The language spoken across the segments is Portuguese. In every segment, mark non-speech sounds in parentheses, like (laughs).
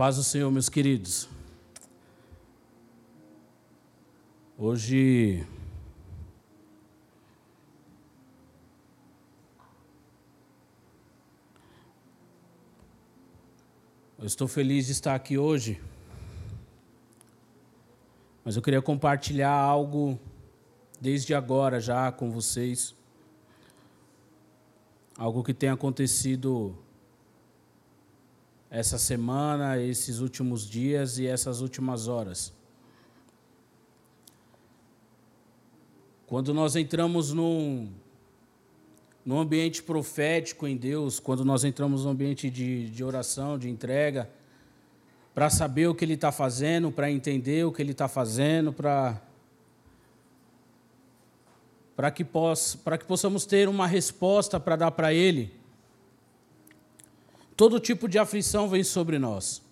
Paz do Senhor, meus queridos. Hoje eu estou feliz de estar aqui hoje, mas eu queria compartilhar algo desde agora já com vocês, algo que tem acontecido essa semana, esses últimos dias e essas últimas horas. Quando nós entramos num, num ambiente profético em Deus, quando nós entramos num ambiente de, de oração, de entrega, para saber o que Ele está fazendo, para entender o que Ele está fazendo, para para que, poss, que possamos ter uma resposta para dar para Ele todo tipo de aflição vem sobre nós.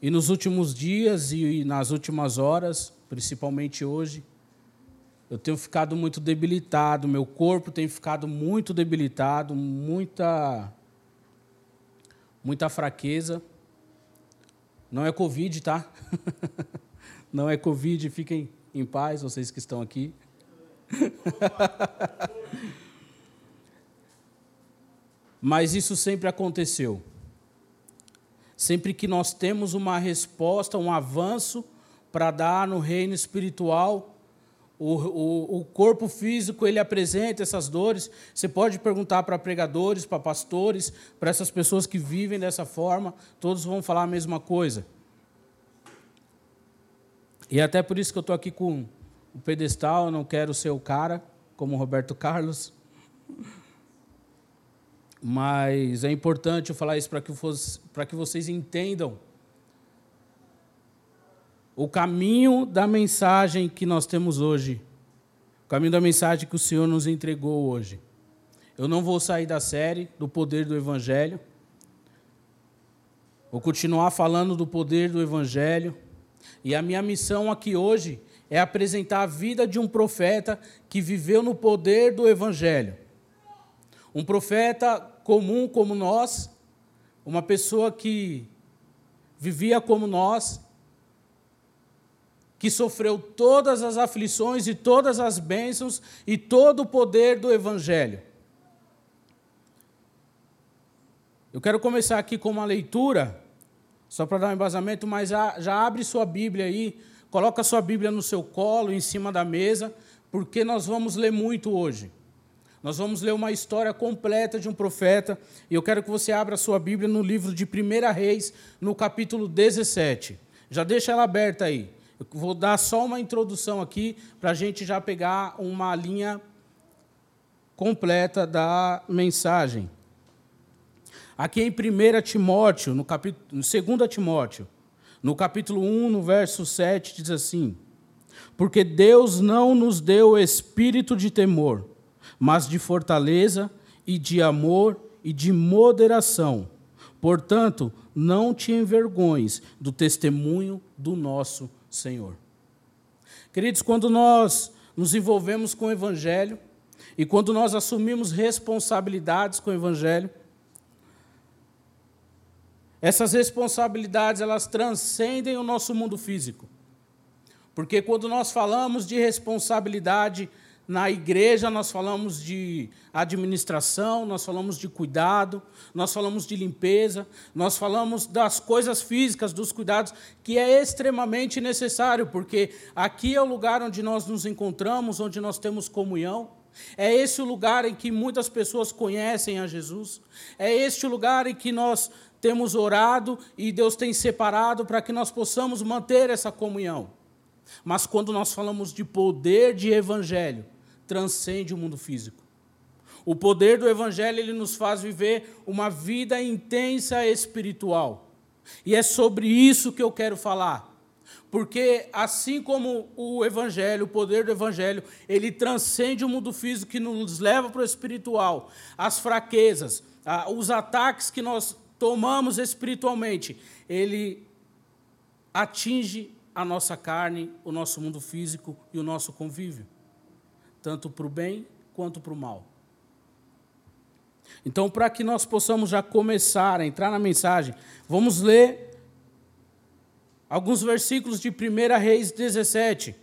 E nos últimos dias e nas últimas horas, principalmente hoje, eu tenho ficado muito debilitado, meu corpo tem ficado muito debilitado, muita muita fraqueza. Não é Covid, tá? (laughs) Não é Covid, fiquem em paz, vocês que estão aqui. (laughs) Mas isso sempre aconteceu. Sempre que nós temos uma resposta, um avanço para dar no reino espiritual, o, o, o, corpo físico ele apresenta essas dores. Você pode perguntar para pregadores, para pastores, para essas pessoas que vivem dessa forma, todos vão falar a mesma coisa. E até por isso que eu estou aqui com o pedestal, eu não quero ser o cara, como o Roberto Carlos. Mas é importante eu falar isso para que, que vocês entendam o caminho da mensagem que nós temos hoje. O caminho da mensagem que o Senhor nos entregou hoje. Eu não vou sair da série do poder do Evangelho. Vou continuar falando do poder do Evangelho. E a minha missão aqui hoje é apresentar a vida de um profeta que viveu no poder do Evangelho. Um profeta comum como nós, uma pessoa que vivia como nós, que sofreu todas as aflições e todas as bênçãos e todo o poder do Evangelho. Eu quero começar aqui com uma leitura, só para dar um embasamento, mas já, já abre sua Bíblia aí, coloca sua Bíblia no seu colo, em cima da mesa, porque nós vamos ler muito hoje. Nós vamos ler uma história completa de um profeta, e eu quero que você abra a sua Bíblia no livro de 1 Reis, no capítulo 17. Já deixa ela aberta aí. Eu vou dar só uma introdução aqui, para a gente já pegar uma linha completa da mensagem. Aqui em 1 Timóteo, no, capítulo, no 2 Timóteo, no capítulo 1, no verso 7, diz assim: Porque Deus não nos deu espírito de temor, mas de fortaleza e de amor e de moderação. Portanto, não te envergonhes do testemunho do nosso Senhor. Queridos, quando nós nos envolvemos com o Evangelho e quando nós assumimos responsabilidades com o Evangelho, essas responsabilidades elas transcendem o nosso mundo físico. Porque quando nós falamos de responsabilidade na igreja nós falamos de administração, nós falamos de cuidado, nós falamos de limpeza, nós falamos das coisas físicas, dos cuidados, que é extremamente necessário, porque aqui é o lugar onde nós nos encontramos, onde nós temos comunhão. É esse o lugar em que muitas pessoas conhecem a Jesus. É este o lugar em que nós temos orado e Deus tem separado para que nós possamos manter essa comunhão. Mas quando nós falamos de poder de evangelho, transcende o mundo físico. O poder do Evangelho ele nos faz viver uma vida intensa espiritual. E é sobre isso que eu quero falar. Porque assim como o Evangelho, o poder do Evangelho, ele transcende o mundo físico que nos leva para o espiritual, as fraquezas, os ataques que nós tomamos espiritualmente, ele atinge a nossa carne, o nosso mundo físico e o nosso convívio tanto para o bem quanto para o mal. Então, para que nós possamos já começar a entrar na mensagem, vamos ler alguns versículos de 1 Reis 17.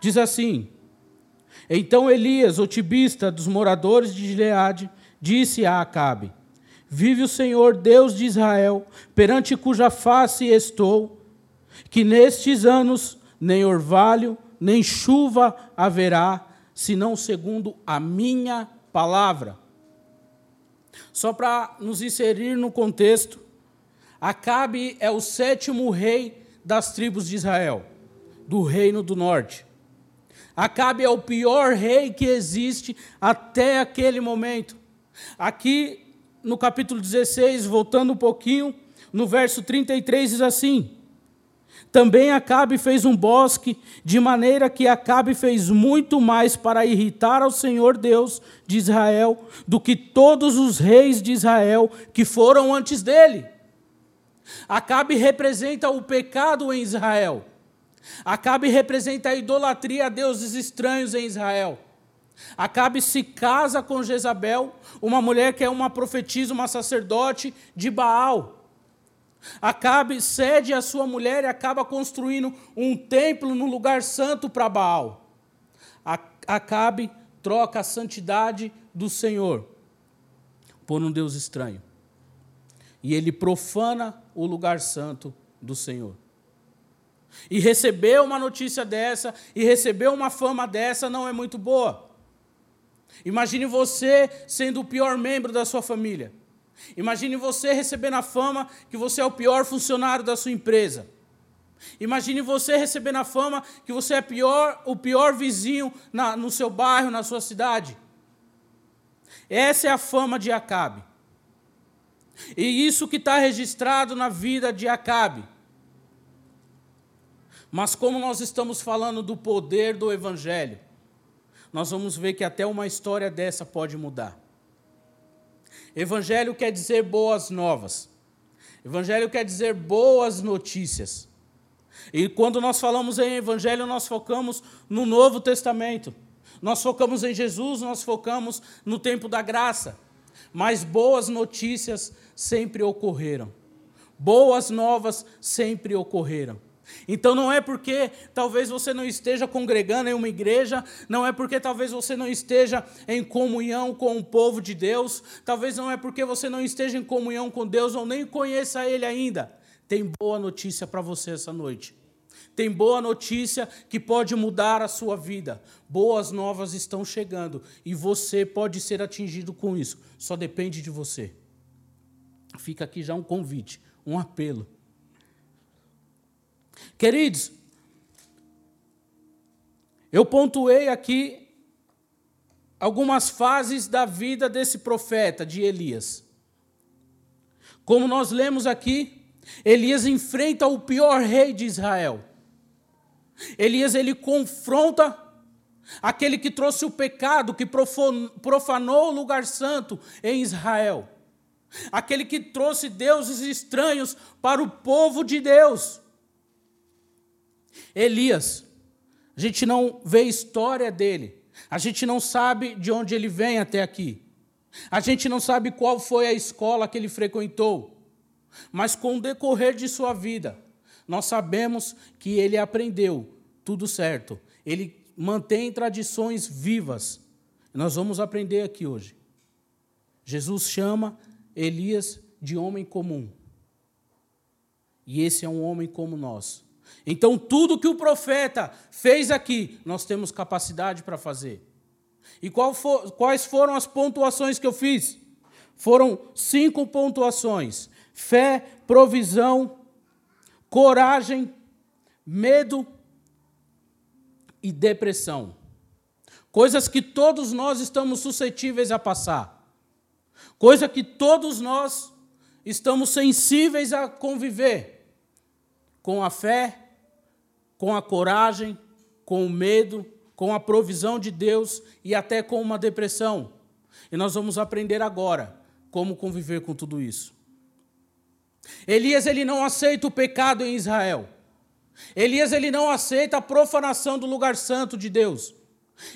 Diz assim: Então Elias, o tibista dos moradores de Gileade, disse a Acabe: Vive o Senhor Deus de Israel, perante cuja face estou, que nestes anos nem orvalho, nem chuva haverá, senão segundo a minha palavra. Só para nos inserir no contexto, Acabe é o sétimo rei das tribos de Israel, do reino do norte. Acabe é o pior rei que existe até aquele momento. Aqui no capítulo 16, voltando um pouquinho, no verso 33 diz assim: também Acabe fez um bosque, de maneira que Acabe fez muito mais para irritar ao Senhor Deus de Israel do que todos os reis de Israel que foram antes dele. Acabe representa o pecado em Israel. Acabe representa a idolatria a deuses estranhos em Israel. Acabe se casa com Jezabel, uma mulher que é uma profetisa, uma sacerdote de Baal. Acabe cede a sua mulher e acaba construindo um templo no lugar santo para Baal. Acabe troca a santidade do Senhor por um Deus estranho. E ele profana o lugar santo do Senhor. E receber uma notícia dessa, e receber uma fama dessa não é muito boa. Imagine você sendo o pior membro da sua família. Imagine você recebendo a fama que você é o pior funcionário da sua empresa. Imagine você recebendo a fama que você é pior, o pior vizinho na, no seu bairro, na sua cidade. Essa é a fama de Acabe. E isso que está registrado na vida de Acabe. Mas como nós estamos falando do poder do Evangelho, nós vamos ver que até uma história dessa pode mudar. Evangelho quer dizer boas novas. Evangelho quer dizer boas notícias. E quando nós falamos em Evangelho, nós focamos no Novo Testamento. Nós focamos em Jesus, nós focamos no tempo da graça. Mas boas notícias sempre ocorreram. Boas novas sempre ocorreram. Então não é porque talvez você não esteja congregando em uma igreja, não é porque talvez você não esteja em comunhão com o povo de Deus, talvez não é porque você não esteja em comunhão com Deus ou nem conheça Ele ainda. Tem boa notícia para você essa noite. Tem boa notícia que pode mudar a sua vida. Boas novas estão chegando e você pode ser atingido com isso. Só depende de você. Fica aqui já um convite, um apelo Queridos, eu pontuei aqui algumas fases da vida desse profeta, de Elias. Como nós lemos aqui, Elias enfrenta o pior rei de Israel. Elias ele confronta aquele que trouxe o pecado, que profanou o lugar santo em Israel. Aquele que trouxe deuses estranhos para o povo de Deus. Elias, a gente não vê história dele, a gente não sabe de onde ele vem até aqui, a gente não sabe qual foi a escola que ele frequentou, mas com o decorrer de sua vida, nós sabemos que ele aprendeu tudo certo, ele mantém tradições vivas. Nós vamos aprender aqui hoje. Jesus chama Elias de homem comum. E esse é um homem como nós. Então, tudo que o profeta fez aqui, nós temos capacidade para fazer. E for, quais foram as pontuações que eu fiz? Foram cinco pontuações: fé, provisão, coragem, medo e depressão. Coisas que todos nós estamos suscetíveis a passar. Coisa que todos nós estamos sensíveis a conviver com a fé, com a coragem, com o medo, com a provisão de Deus e até com uma depressão. E nós vamos aprender agora como conviver com tudo isso. Elias ele não aceita o pecado em Israel. Elias ele não aceita a profanação do lugar santo de Deus.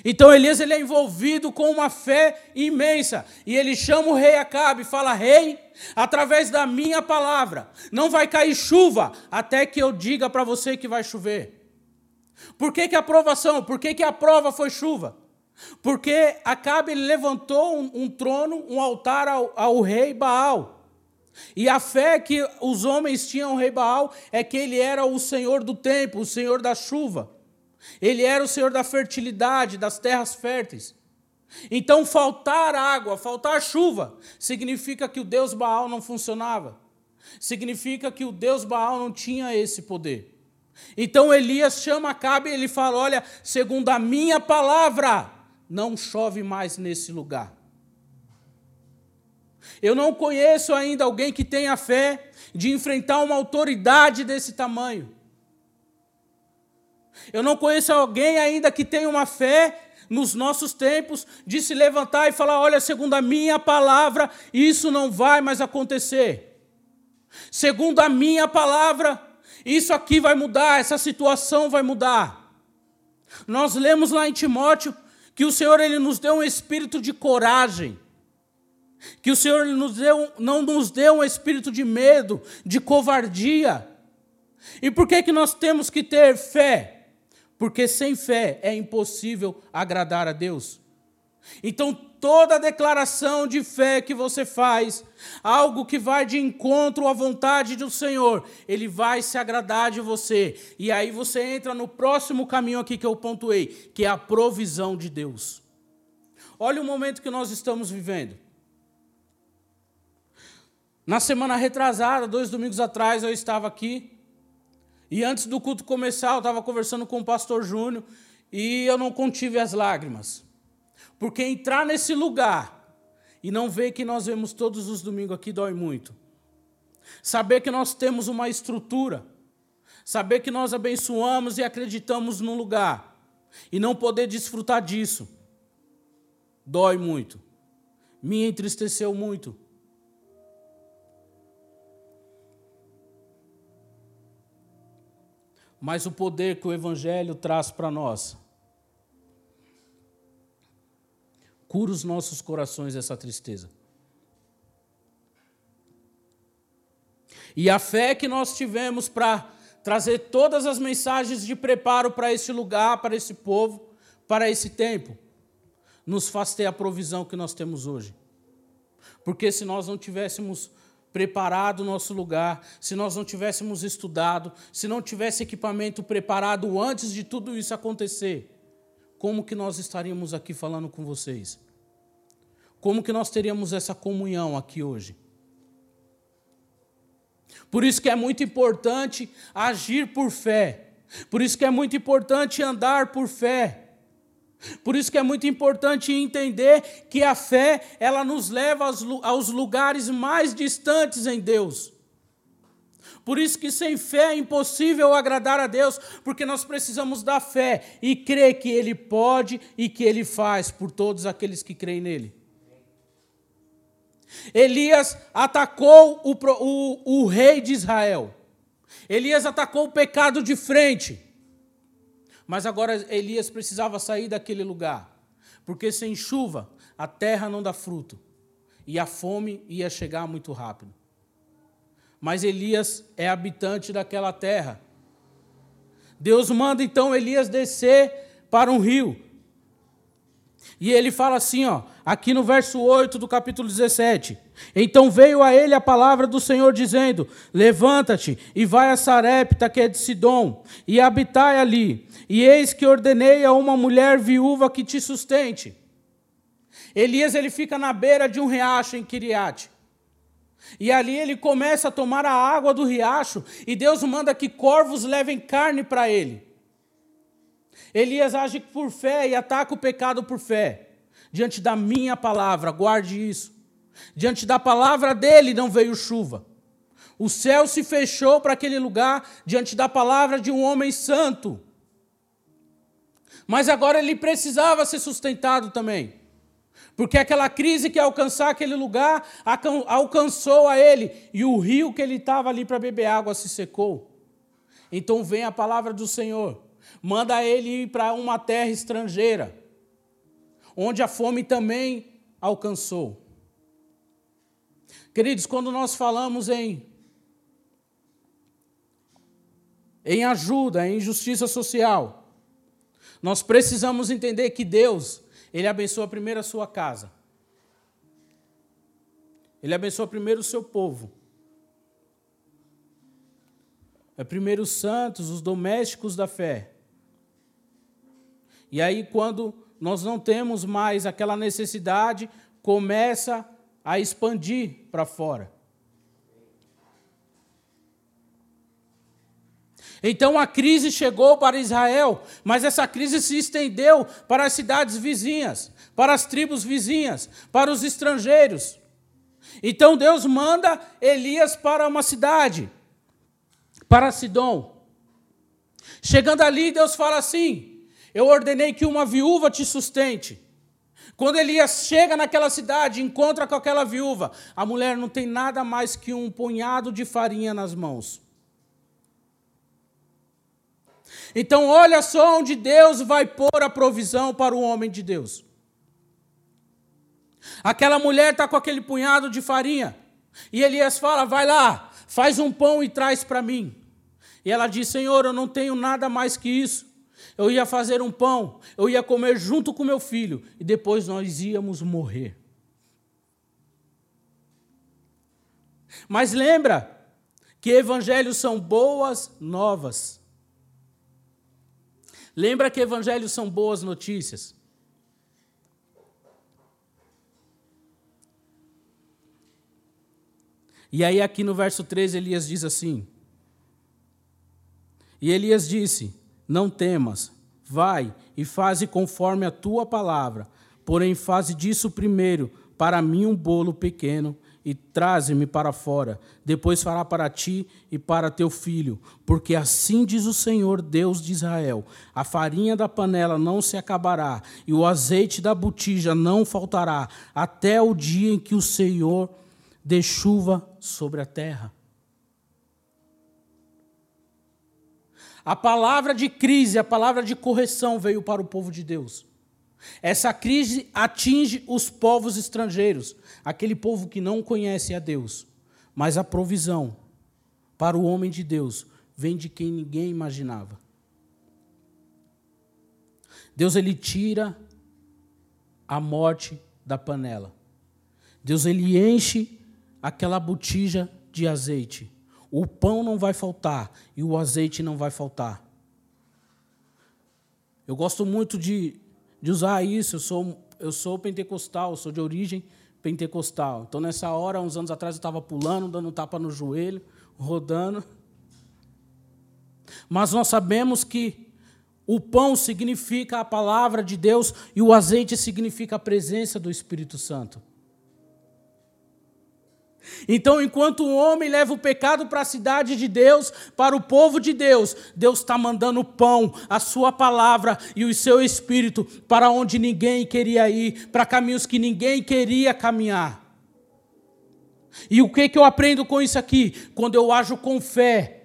Então Elias ele é envolvido com uma fé imensa. E ele chama o rei Acabe e fala: Rei, através da minha palavra, não vai cair chuva até que eu diga para você que vai chover. Por que, que a aprovação? Por que, que a prova foi chuva? Porque Acabe levantou um, um, trono, um altar ao, ao rei Baal. E a fé que os homens tinham ao rei Baal é que ele era o senhor do tempo, o senhor da chuva. Ele era o senhor da fertilidade, das terras férteis. Então, faltar água, faltar chuva, significa que o Deus Baal não funcionava. Significa que o Deus Baal não tinha esse poder. Então Elias chama Acabe e ele fala: Olha, segundo a minha palavra, não chove mais nesse lugar. Eu não conheço ainda alguém que tenha fé de enfrentar uma autoridade desse tamanho. Eu não conheço alguém ainda que tenha uma fé nos nossos tempos de se levantar e falar: olha, segundo a minha palavra, isso não vai mais acontecer. Segundo a minha palavra, isso aqui vai mudar, essa situação vai mudar. Nós lemos lá em Timóteo que o Senhor ele nos deu um espírito de coragem. Que o Senhor nos deu, não nos deu um espírito de medo, de covardia. E por que, que nós temos que ter fé? Porque sem fé é impossível agradar a Deus. Então, toda declaração de fé que você faz, algo que vai de encontro à vontade do Senhor, ele vai se agradar de você. E aí você entra no próximo caminho aqui que eu pontuei, que é a provisão de Deus. Olha o momento que nós estamos vivendo. Na semana retrasada, dois domingos atrás, eu estava aqui e antes do culto começar, eu estava conversando com o pastor Júnior e eu não contive as lágrimas. Porque entrar nesse lugar e não ver que nós vemos todos os domingos aqui dói muito. Saber que nós temos uma estrutura, saber que nós abençoamos e acreditamos no lugar e não poder desfrutar disso, dói muito. Me entristeceu muito. Mas o poder que o Evangelho traz para nós cura os nossos corações dessa tristeza. E a fé que nós tivemos para trazer todas as mensagens de preparo para esse lugar, para esse povo, para esse tempo, nos faz ter a provisão que nós temos hoje. Porque se nós não tivéssemos preparado o nosso lugar, se nós não tivéssemos estudado, se não tivesse equipamento preparado antes de tudo isso acontecer, como que nós estaríamos aqui falando com vocês? Como que nós teríamos essa comunhão aqui hoje? Por isso que é muito importante agir por fé. Por isso que é muito importante andar por fé. Por isso que é muito importante entender que a fé, ela nos leva aos lugares mais distantes em Deus. Por isso que sem fé é impossível agradar a Deus, porque nós precisamos da fé e crer que Ele pode e que Ele faz por todos aqueles que creem nele. Elias atacou o, o, o rei de Israel. Elias atacou o pecado de frente. Mas agora Elias precisava sair daquele lugar, porque sem chuva a terra não dá fruto e a fome ia chegar muito rápido. Mas Elias é habitante daquela terra. Deus manda então Elias descer para um rio. E ele fala assim, ó, aqui no verso 8 do capítulo 17. Então veio a ele a palavra do Senhor dizendo: Levanta-te e vai a Sarepta, que é de Sidom, e habitai ali. E eis que ordenei a uma mulher viúva que te sustente. Elias ele fica na beira de um riacho em Kiriate. E ali ele começa a tomar a água do riacho, e Deus manda que corvos levem carne para ele. Elias age por fé e ataca o pecado por fé. Diante da minha palavra, guarde isso. Diante da palavra dele não veio chuva. O céu se fechou para aquele lugar diante da palavra de um homem santo. Mas agora ele precisava ser sustentado também. Porque aquela crise que ia alcançar aquele lugar alcançou a ele. E o rio que ele estava ali para beber água se secou. Então vem a palavra do Senhor. Manda ele ir para uma terra estrangeira. onde a fome também alcançou. Queridos, quando nós falamos em em ajuda, em justiça social, nós precisamos entender que Deus, ele abençoa primeiro a sua casa. Ele abençoa primeiro o seu povo. É primeiro os santos, os domésticos da fé. E aí, quando nós não temos mais aquela necessidade, começa a expandir para fora. Então a crise chegou para Israel, mas essa crise se estendeu para as cidades vizinhas, para as tribos vizinhas, para os estrangeiros. Então Deus manda Elias para uma cidade, para Sidom. Chegando ali, Deus fala assim: Eu ordenei que uma viúva te sustente. Quando Elias chega naquela cidade, encontra com aquela viúva, a mulher não tem nada mais que um punhado de farinha nas mãos. Então, olha só onde Deus vai pôr a provisão para o homem de Deus. Aquela mulher está com aquele punhado de farinha. E Elias fala: vai lá, faz um pão e traz para mim. E ela diz: Senhor, eu não tenho nada mais que isso. Eu ia fazer um pão, eu ia comer junto com meu filho, e depois nós íamos morrer. Mas lembra que evangelhos são boas novas. Lembra que evangelhos são boas notícias. E aí, aqui no verso 13, Elias diz assim: E Elias disse: Não temas, vai e faze conforme a tua palavra, porém, faze disso primeiro para mim um bolo pequeno e traze-me para fora. Depois fará para ti e para teu filho, porque assim diz o Senhor, Deus de Israel: a farinha da panela não se acabará e o azeite da botija não faltará, até o dia em que o Senhor dê chuva sobre a terra. A palavra de crise, a palavra de correção veio para o povo de Deus. Essa crise atinge os povos estrangeiros, aquele povo que não conhece a Deus. Mas a provisão para o homem de Deus vem de quem ninguém imaginava. Deus ele tira a morte da panela. Deus ele enche aquela botija de azeite. O pão não vai faltar e o azeite não vai faltar. Eu gosto muito de, de usar isso. Eu sou, eu sou pentecostal, sou de origem pentecostal. Então, nessa hora, uns anos atrás, eu estava pulando, dando tapa no joelho, rodando. Mas nós sabemos que o pão significa a palavra de Deus e o azeite significa a presença do Espírito Santo. Então, enquanto o homem leva o pecado para a cidade de Deus, para o povo de Deus, Deus está mandando o pão, a sua palavra e o seu espírito para onde ninguém queria ir, para caminhos que ninguém queria caminhar. E o que, que eu aprendo com isso aqui? Quando eu ajo com fé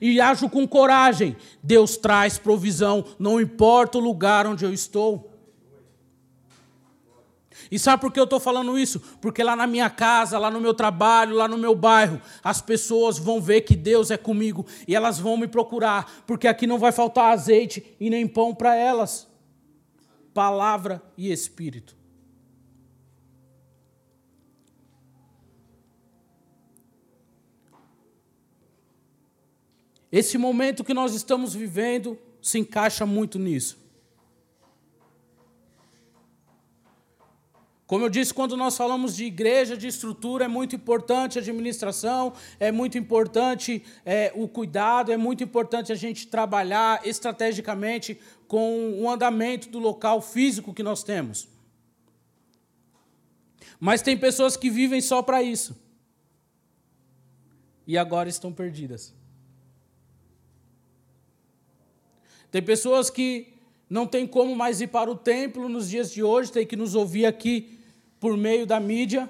e ajo com coragem, Deus traz provisão, não importa o lugar onde eu estou. E sabe por que eu estou falando isso? Porque lá na minha casa, lá no meu trabalho, lá no meu bairro, as pessoas vão ver que Deus é comigo e elas vão me procurar, porque aqui não vai faltar azeite e nem pão para elas. Palavra e espírito. Esse momento que nós estamos vivendo se encaixa muito nisso. Como eu disse, quando nós falamos de igreja, de estrutura, é muito importante a administração, é muito importante é, o cuidado, é muito importante a gente trabalhar estrategicamente com o andamento do local físico que nós temos. Mas tem pessoas que vivem só para isso. E agora estão perdidas. Tem pessoas que não tem como mais ir para o templo nos dias de hoje, tem que nos ouvir aqui por meio da mídia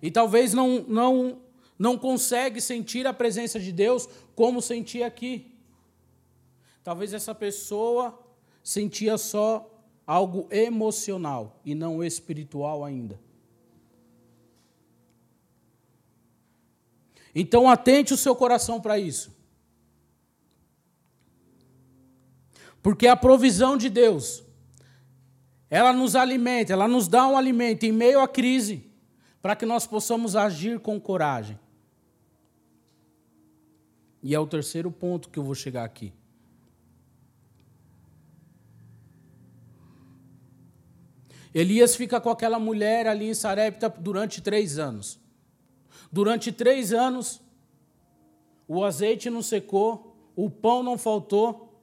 e talvez não, não, não consegue sentir a presença de Deus como sentia aqui. Talvez essa pessoa sentia só algo emocional e não espiritual ainda. Então atente o seu coração para isso. Porque a provisão de Deus, ela nos alimenta, ela nos dá um alimento em meio à crise, para que nós possamos agir com coragem. E é o terceiro ponto que eu vou chegar aqui. Elias fica com aquela mulher ali em Sarepta durante três anos. Durante três anos, o azeite não secou, o pão não faltou,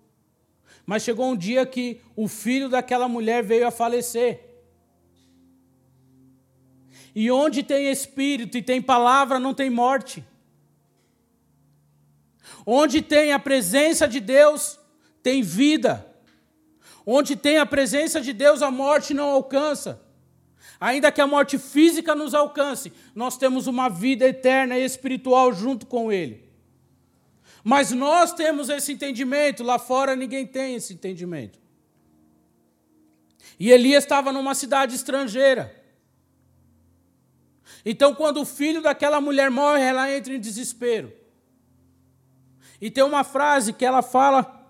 mas chegou um dia que o filho daquela mulher veio a falecer. E onde tem espírito e tem palavra, não tem morte. Onde tem a presença de Deus, tem vida. Onde tem a presença de Deus, a morte não alcança. Ainda que a morte física nos alcance, nós temos uma vida eterna e espiritual junto com Ele. Mas nós temos esse entendimento, lá fora ninguém tem esse entendimento. E Elias estava numa cidade estrangeira. Então, quando o filho daquela mulher morre, ela entra em desespero. E tem uma frase que ela fala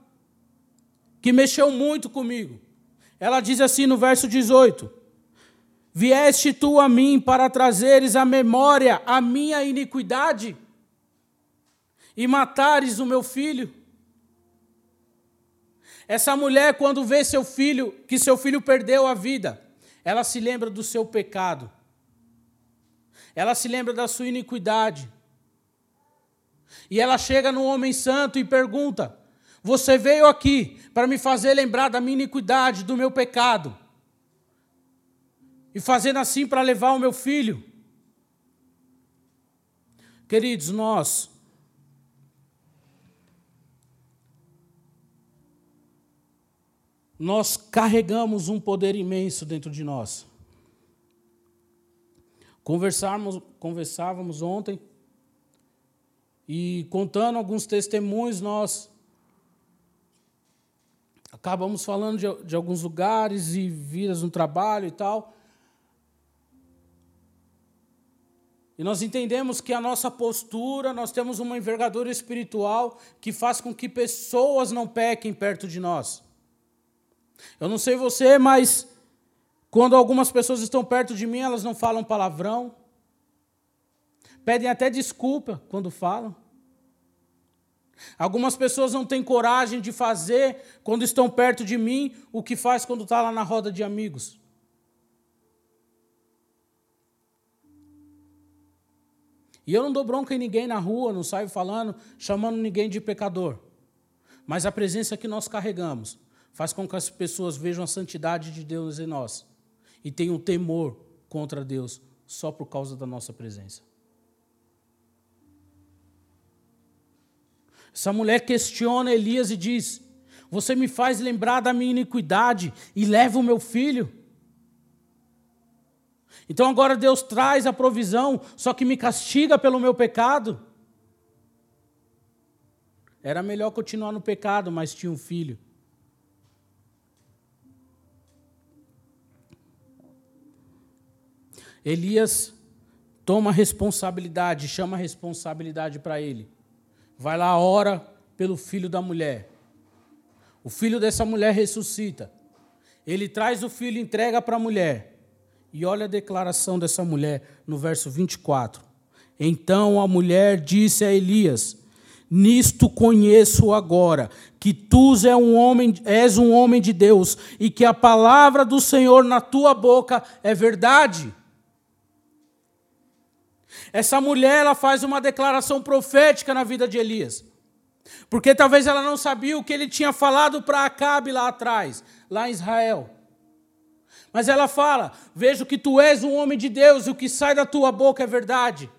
que mexeu muito comigo. Ela diz assim no verso 18: Vieste tu a mim para trazeres à memória a minha iniquidade e matares o meu filho? Essa mulher, quando vê seu filho, que seu filho perdeu a vida, ela se lembra do seu pecado, ela se lembra da sua iniquidade, e ela chega no homem santo e pergunta: Você veio aqui para me fazer lembrar da minha iniquidade, do meu pecado e fazendo assim para levar o meu filho. Queridos, nós nós carregamos um poder imenso dentro de nós. Conversávamos, conversávamos ontem e contando alguns testemunhos, nós acabamos falando de, de alguns lugares e vidas no trabalho e tal. E nós entendemos que a nossa postura, nós temos uma envergadura espiritual que faz com que pessoas não pequem perto de nós. Eu não sei você, mas quando algumas pessoas estão perto de mim, elas não falam palavrão. Pedem até desculpa quando falam. Algumas pessoas não têm coragem de fazer, quando estão perto de mim, o que faz quando está lá na roda de amigos. E eu não dou bronca em ninguém na rua, não saio falando, chamando ninguém de pecador. Mas a presença que nós carregamos faz com que as pessoas vejam a santidade de Deus em nós e tenham temor contra Deus só por causa da nossa presença. Essa mulher questiona Elias e diz: Você me faz lembrar da minha iniquidade e leva o meu filho. Então agora Deus traz a provisão, só que me castiga pelo meu pecado. Era melhor continuar no pecado, mas tinha um filho. Elias toma responsabilidade, chama responsabilidade para ele. Vai lá, ora pelo filho da mulher. O filho dessa mulher ressuscita. Ele traz o filho, entrega para a mulher. E olha a declaração dessa mulher no verso 24. Então a mulher disse a Elias: Nisto conheço agora que tu és um homem, és um homem de Deus e que a palavra do Senhor na tua boca é verdade. Essa mulher ela faz uma declaração profética na vida de Elias. Porque talvez ela não sabia o que ele tinha falado para Acabe lá atrás, lá em Israel. Mas ela fala: Vejo que tu és um homem de Deus e o que sai da tua boca é verdade.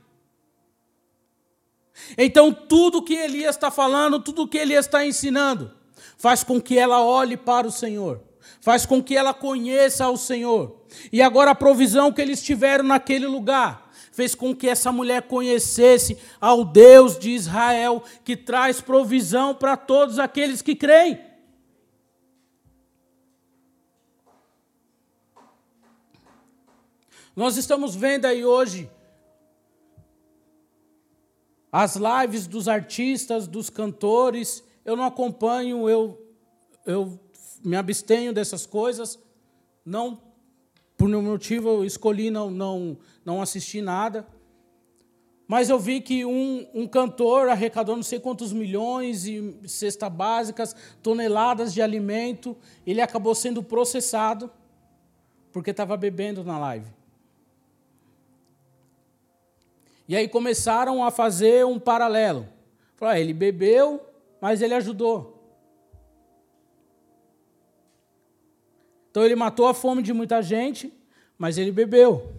Então, tudo que Elias está falando, tudo que Elias está ensinando, faz com que ela olhe para o Senhor, faz com que ela conheça o Senhor. E agora, a provisão que eles tiveram naquele lugar fez com que essa mulher conhecesse ao Deus de Israel, que traz provisão para todos aqueles que creem. Nós estamos vendo aí hoje as lives dos artistas, dos cantores. Eu não acompanho, eu, eu me abstenho dessas coisas. Não por nenhum motivo, eu escolhi não, não, não assistir nada. Mas eu vi que um, um cantor arrecadou não sei quantos milhões e cestas básicas, toneladas de alimento, ele acabou sendo processado porque estava bebendo na live. E aí começaram a fazer um paralelo. Falaram, ah, ele bebeu, mas ele ajudou. Então ele matou a fome de muita gente, mas ele bebeu.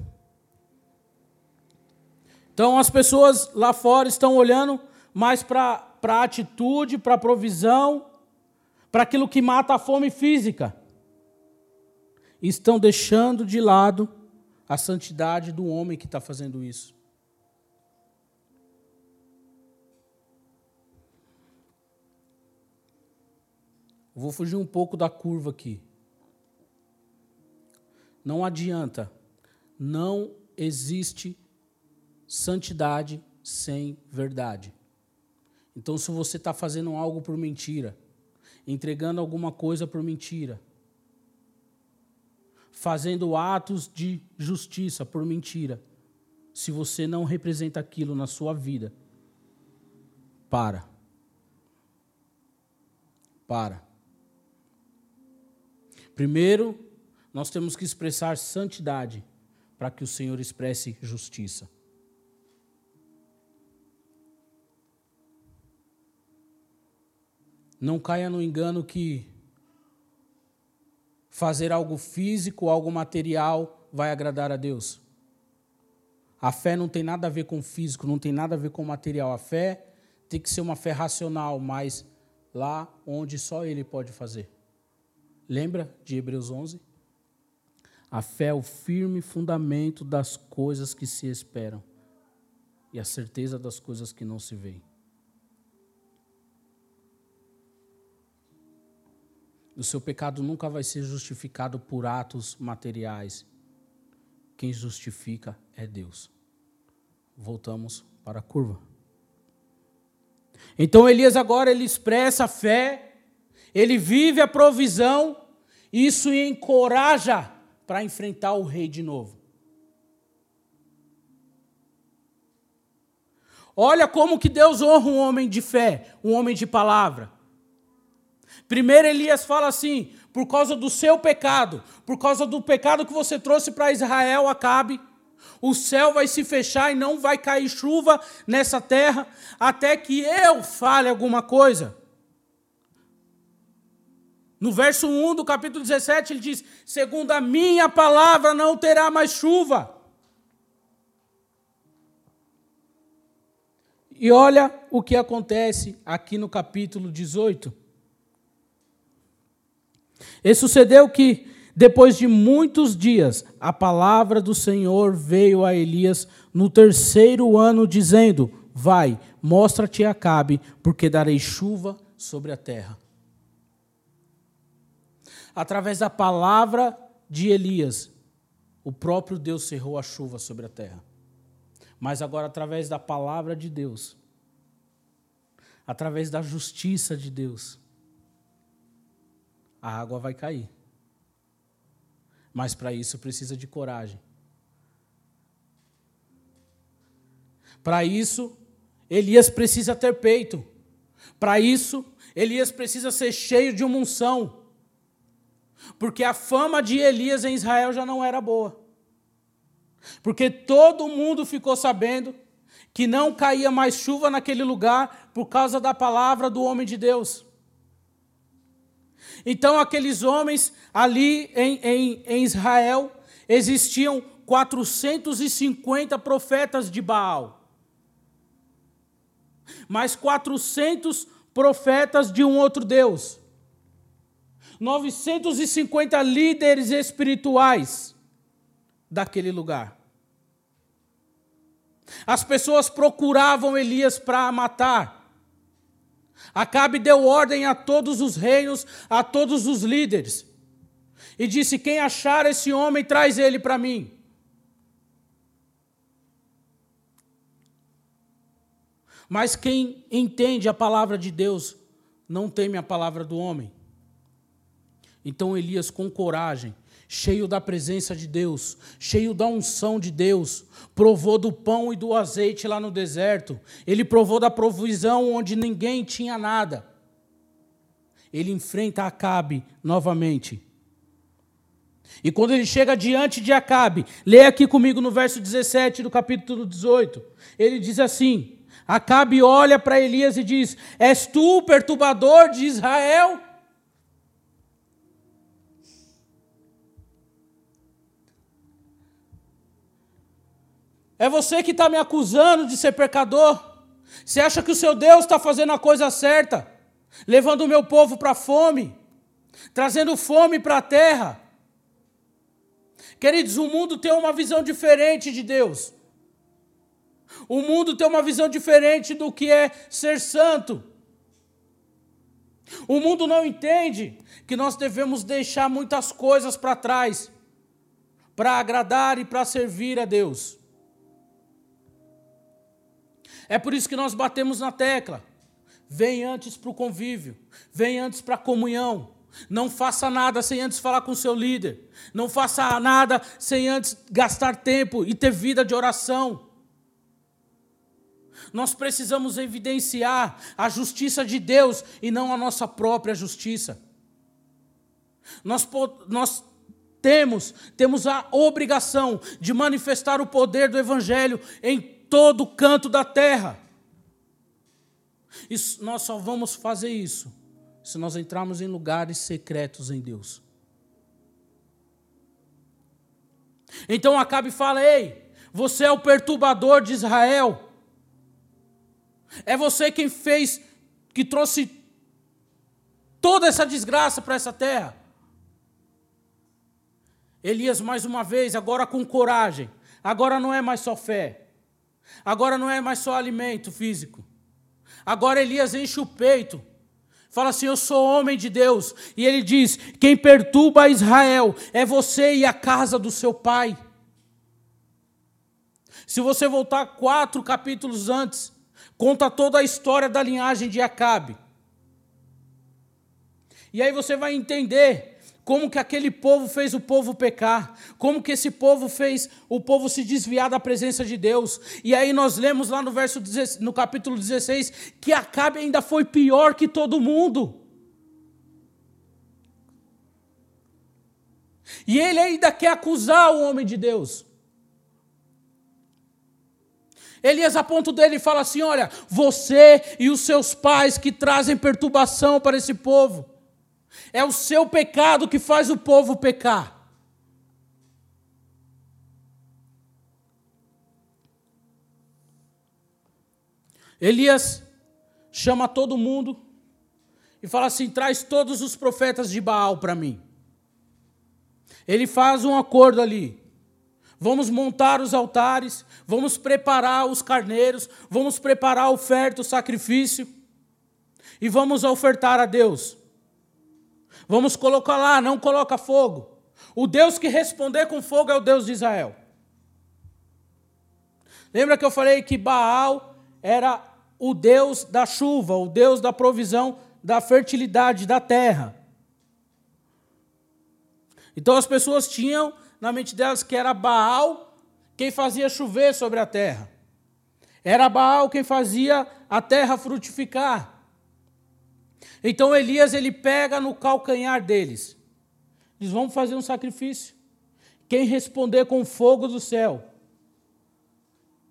Então as pessoas lá fora estão olhando mais para a atitude, para a provisão, para aquilo que mata a fome física. Estão deixando de lado a santidade do homem que está fazendo isso. Vou fugir um pouco da curva aqui. Não adianta, não existe santidade sem verdade. Então, se você está fazendo algo por mentira, entregando alguma coisa por mentira, fazendo atos de justiça por mentira, se você não representa aquilo na sua vida, para. Para. Primeiro, nós temos que expressar santidade para que o Senhor expresse justiça. Não caia no engano que fazer algo físico, algo material, vai agradar a Deus. A fé não tem nada a ver com físico, não tem nada a ver com material. A fé tem que ser uma fé racional, mas lá onde só Ele pode fazer. Lembra de Hebreus 11? A fé é o firme fundamento das coisas que se esperam e a certeza das coisas que não se veem. O seu pecado nunca vai ser justificado por atos materiais. Quem justifica é Deus. Voltamos para a curva. Então Elias agora ele expressa a fé, ele vive a provisão, isso encoraja para enfrentar o rei de novo. Olha como que Deus honra um homem de fé, um homem de palavra. Primeiro Elias fala assim: por causa do seu pecado, por causa do pecado que você trouxe para Israel, Acabe, o céu vai se fechar e não vai cair chuva nessa terra, até que eu fale alguma coisa. No verso 1 do capítulo 17, ele diz: Segundo a minha palavra, não terá mais chuva. E olha o que acontece aqui no capítulo 18. E sucedeu que, depois de muitos dias, a palavra do Senhor veio a Elias no terceiro ano, dizendo: Vai, mostra-te a Acabe, porque darei chuva sobre a terra. Através da palavra de Elias, o próprio Deus cerrou a chuva sobre a terra. Mas agora, através da palavra de Deus, através da justiça de Deus, a água vai cair. Mas para isso precisa de coragem. Para isso, Elias precisa ter peito. Para isso, Elias precisa ser cheio de uma unção. Porque a fama de Elias em Israel já não era boa. Porque todo mundo ficou sabendo que não caía mais chuva naquele lugar por causa da palavra do homem de Deus. Então, aqueles homens ali em, em, em Israel, existiam 450 profetas de Baal, mais 400 profetas de um outro Deus, 950 líderes espirituais daquele lugar. As pessoas procuravam Elias para matar. Acabe deu ordem a todos os reinos, a todos os líderes, e disse: Quem achar esse homem, traz ele para mim. Mas quem entende a palavra de Deus não teme a palavra do homem. Então Elias, com coragem, cheio da presença de Deus, cheio da unção de Deus, provou do pão e do azeite lá no deserto, ele provou da provisão onde ninguém tinha nada. Ele enfrenta Acabe novamente. E quando ele chega diante de Acabe, leia aqui comigo no verso 17 do capítulo 18. Ele diz assim: Acabe olha para Elias e diz: És tu o perturbador de Israel? É você que está me acusando de ser pecador? Você acha que o seu Deus está fazendo a coisa certa? Levando o meu povo para a fome? Trazendo fome para a terra? Queridos, o mundo tem uma visão diferente de Deus. O mundo tem uma visão diferente do que é ser santo. O mundo não entende que nós devemos deixar muitas coisas para trás para agradar e para servir a Deus. É por isso que nós batemos na tecla. Vem antes para o convívio, vem antes para a comunhão. Não faça nada sem antes falar com o seu líder. Não faça nada sem antes gastar tempo e ter vida de oração. Nós precisamos evidenciar a justiça de Deus e não a nossa própria justiça. Nós, nós temos, temos a obrigação de manifestar o poder do Evangelho em todo canto da terra. Isso, nós só vamos fazer isso se nós entrarmos em lugares secretos em Deus. Então Acabe fala: Ei, você é o perturbador de Israel. É você quem fez, que trouxe toda essa desgraça para essa terra. Elias, mais uma vez, agora com coragem. Agora não é mais só fé. Agora não é mais só alimento físico. Agora Elias enche o peito. Fala assim: Eu sou homem de Deus. E ele diz: Quem perturba Israel é você e a casa do seu pai. Se você voltar quatro capítulos antes, conta toda a história da linhagem de Acabe. E aí você vai entender como que aquele povo fez o povo pecar, como que esse povo fez o povo se desviar da presença de Deus. E aí nós lemos lá no verso no capítulo 16 que Acabe ainda foi pior que todo mundo. E ele ainda quer acusar o homem de Deus. Elias, a ponto dele, fala assim: Olha, você e os seus pais que trazem perturbação para esse povo. É o seu pecado que faz o povo pecar. Elias chama todo mundo e fala assim: traz todos os profetas de Baal para mim. Ele faz um acordo ali. Vamos montar os altares, vamos preparar os carneiros, vamos preparar a oferta, o sacrifício e vamos ofertar a Deus. Vamos colocar lá, não coloca fogo. O Deus que responder com fogo é o Deus de Israel. Lembra que eu falei que Baal era o Deus da chuva, o Deus da provisão, da fertilidade da terra. Então as pessoas tinham na mente delas que era Baal quem fazia chover sobre a terra. Era Baal quem fazia a terra frutificar. Então Elias ele pega no calcanhar deles. Diz: "Vamos fazer um sacrifício. Quem responder com fogo do céu,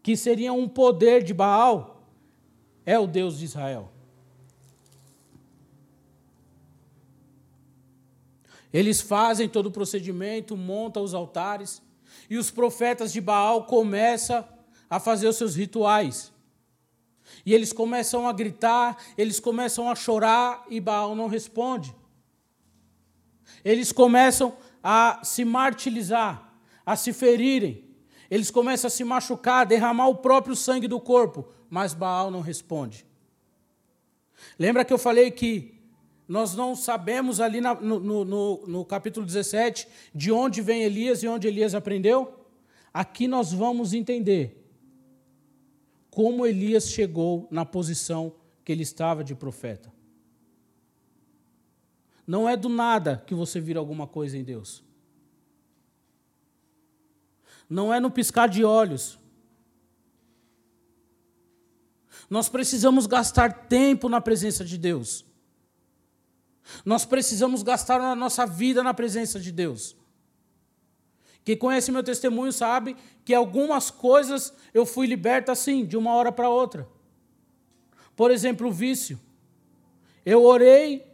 que seria um poder de Baal, é o Deus de Israel." Eles fazem todo o procedimento, montam os altares, e os profetas de Baal começam a fazer os seus rituais. E eles começam a gritar, eles começam a chorar e Baal não responde. Eles começam a se martirizar, a se ferirem. Eles começam a se machucar, a derramar o próprio sangue do corpo, mas Baal não responde. Lembra que eu falei que nós não sabemos ali na, no, no, no capítulo 17 de onde vem Elias e onde Elias aprendeu? Aqui nós vamos entender como Elias chegou na posição que ele estava de profeta. Não é do nada que você vira alguma coisa em Deus. Não é no piscar de olhos. Nós precisamos gastar tempo na presença de Deus. Nós precisamos gastar a nossa vida na presença de Deus. Quem conhece meu testemunho sabe que algumas coisas eu fui liberta assim, de uma hora para outra. Por exemplo, o vício. Eu orei,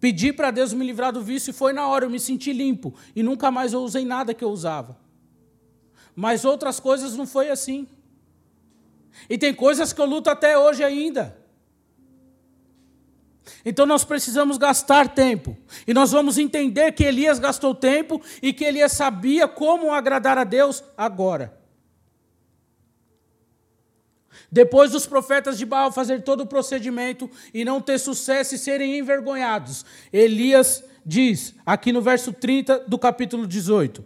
pedi para Deus me livrar do vício e foi na hora, eu me senti limpo. E nunca mais eu usei nada que eu usava. Mas outras coisas não foi assim. E tem coisas que eu luto até hoje ainda. Então nós precisamos gastar tempo. E nós vamos entender que Elias gastou tempo e que Elias sabia como agradar a Deus agora. Depois dos profetas de Baal fazer todo o procedimento e não ter sucesso e serem envergonhados, Elias diz, aqui no verso 30 do capítulo 18: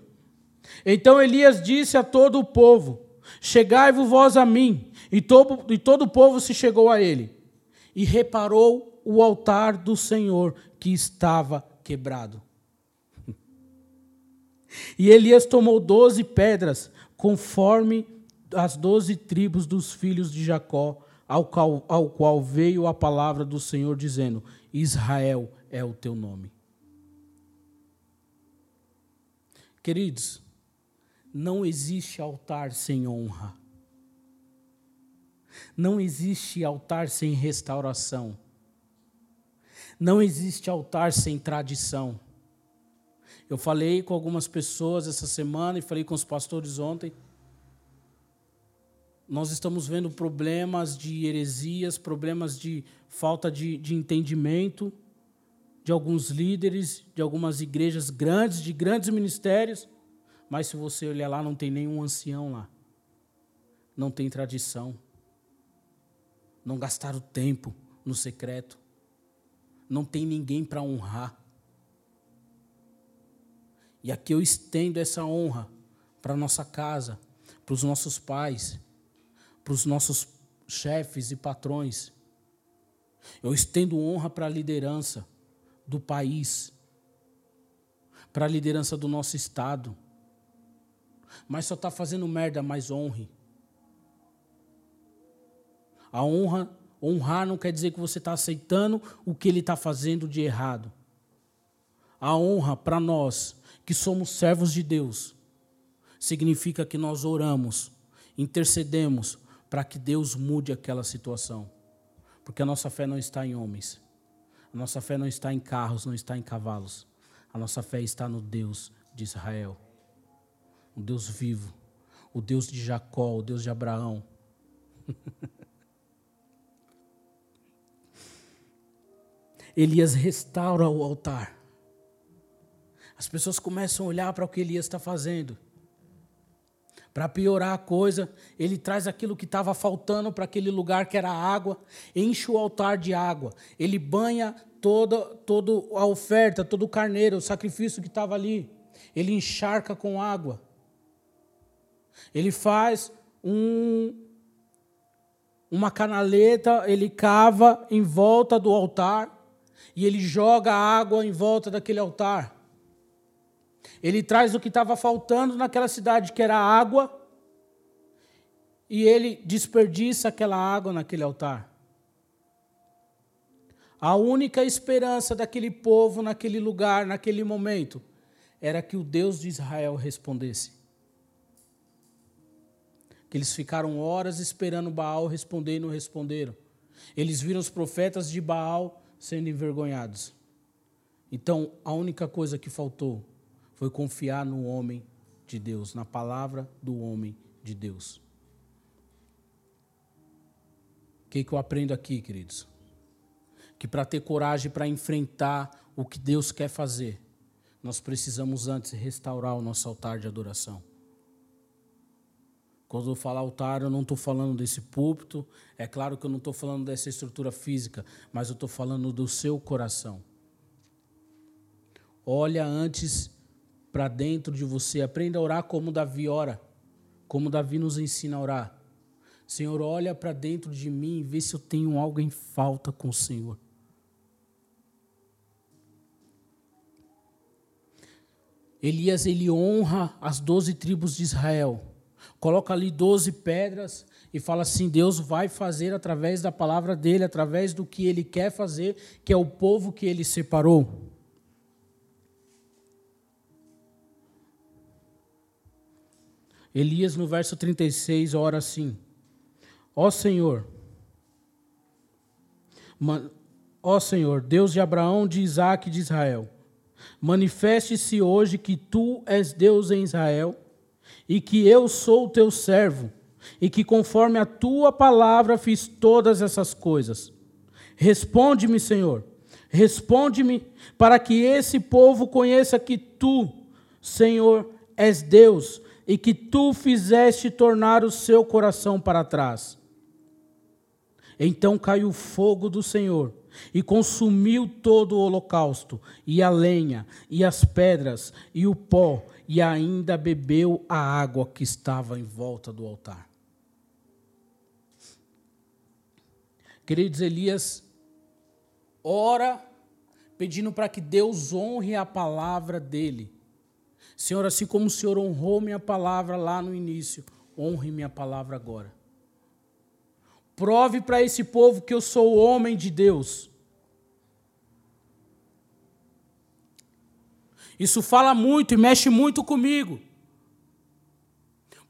Então Elias disse a todo o povo: Chegai-vos vós a mim. E todo, e todo o povo se chegou a ele. E reparou o altar do Senhor que estava quebrado. (laughs) E Elias tomou doze pedras, conforme as doze tribos dos filhos de Jacó, ao qual, ao qual veio a palavra do Senhor, dizendo: Israel é o teu nome. Queridos, não existe altar sem honra. Não existe altar sem restauração. Não existe altar sem tradição. Eu falei com algumas pessoas essa semana e falei com os pastores ontem. Nós estamos vendo problemas de heresias, problemas de falta de, de entendimento de alguns líderes, de algumas igrejas grandes, de grandes ministérios. Mas se você olhar lá, não tem nenhum ancião lá. Não tem tradição não gastaram tempo no secreto, não tem ninguém para honrar. E aqui eu estendo essa honra para nossa casa, para os nossos pais, para os nossos chefes e patrões. Eu estendo honra para a liderança do país, para a liderança do nosso estado. Mas só está fazendo merda, mais honre. A honra, honrar não quer dizer que você está aceitando o que ele está fazendo de errado. A honra para nós, que somos servos de Deus, significa que nós oramos, intercedemos para que Deus mude aquela situação. Porque a nossa fé não está em homens. A nossa fé não está em carros, não está em cavalos. A nossa fé está no Deus de Israel. O Deus vivo. O Deus de Jacó, o Deus de Abraão. (laughs) Elias restaura o altar. As pessoas começam a olhar para o que Elias está fazendo. Para piorar a coisa, ele traz aquilo que estava faltando para aquele lugar que era água, enche o altar de água, ele banha toda, toda a oferta, todo o carneiro, o sacrifício que estava ali, ele encharca com água. Ele faz um, uma canaleta, ele cava em volta do altar, e ele joga água em volta daquele altar. Ele traz o que estava faltando naquela cidade, que era água, e ele desperdiça aquela água naquele altar. A única esperança daquele povo, naquele lugar, naquele momento, era que o Deus de Israel respondesse. Que eles ficaram horas esperando Baal responder e não responderam. Eles viram os profetas de Baal sendo envergonhados. Então, a única coisa que faltou foi confiar no homem de Deus, na palavra do homem de Deus. O que, que eu aprendo aqui, queridos? Que para ter coragem para enfrentar o que Deus quer fazer, nós precisamos antes restaurar o nosso altar de adoração. Quando eu falar altar, eu não estou falando desse púlpito. É claro que eu não estou falando dessa estrutura física, mas eu estou falando do seu coração. Olha antes para dentro de você. Aprenda a orar como Davi ora. Como Davi nos ensina a orar. Senhor, olha para dentro de mim e vê se eu tenho algo em falta com o Senhor. Elias ele honra as doze tribos de Israel. Coloca ali doze pedras e fala assim: Deus vai fazer através da palavra dele, através do que ele quer fazer, que é o povo que ele separou. Elias, no verso 36, ora assim: Ó Senhor, ó Senhor, Deus de Abraão, de Isaac e de Israel, manifeste-se hoje que tu és Deus em Israel e que eu sou teu servo e que conforme a tua palavra fiz todas essas coisas. Responde-me, Senhor, responde-me para que esse povo conheça que tu, Senhor, és Deus e que tu fizeste tornar o seu coração para trás. Então caiu o fogo do Senhor e consumiu todo o holocausto, e a lenha, e as pedras, e o pó, e ainda bebeu a água que estava em volta do altar. Queridos, Elias ora pedindo para que Deus honre a palavra dele. Senhor, assim como o Senhor honrou minha palavra lá no início, honre minha palavra agora. Prove para esse povo que eu sou homem de Deus. Isso fala muito e mexe muito comigo.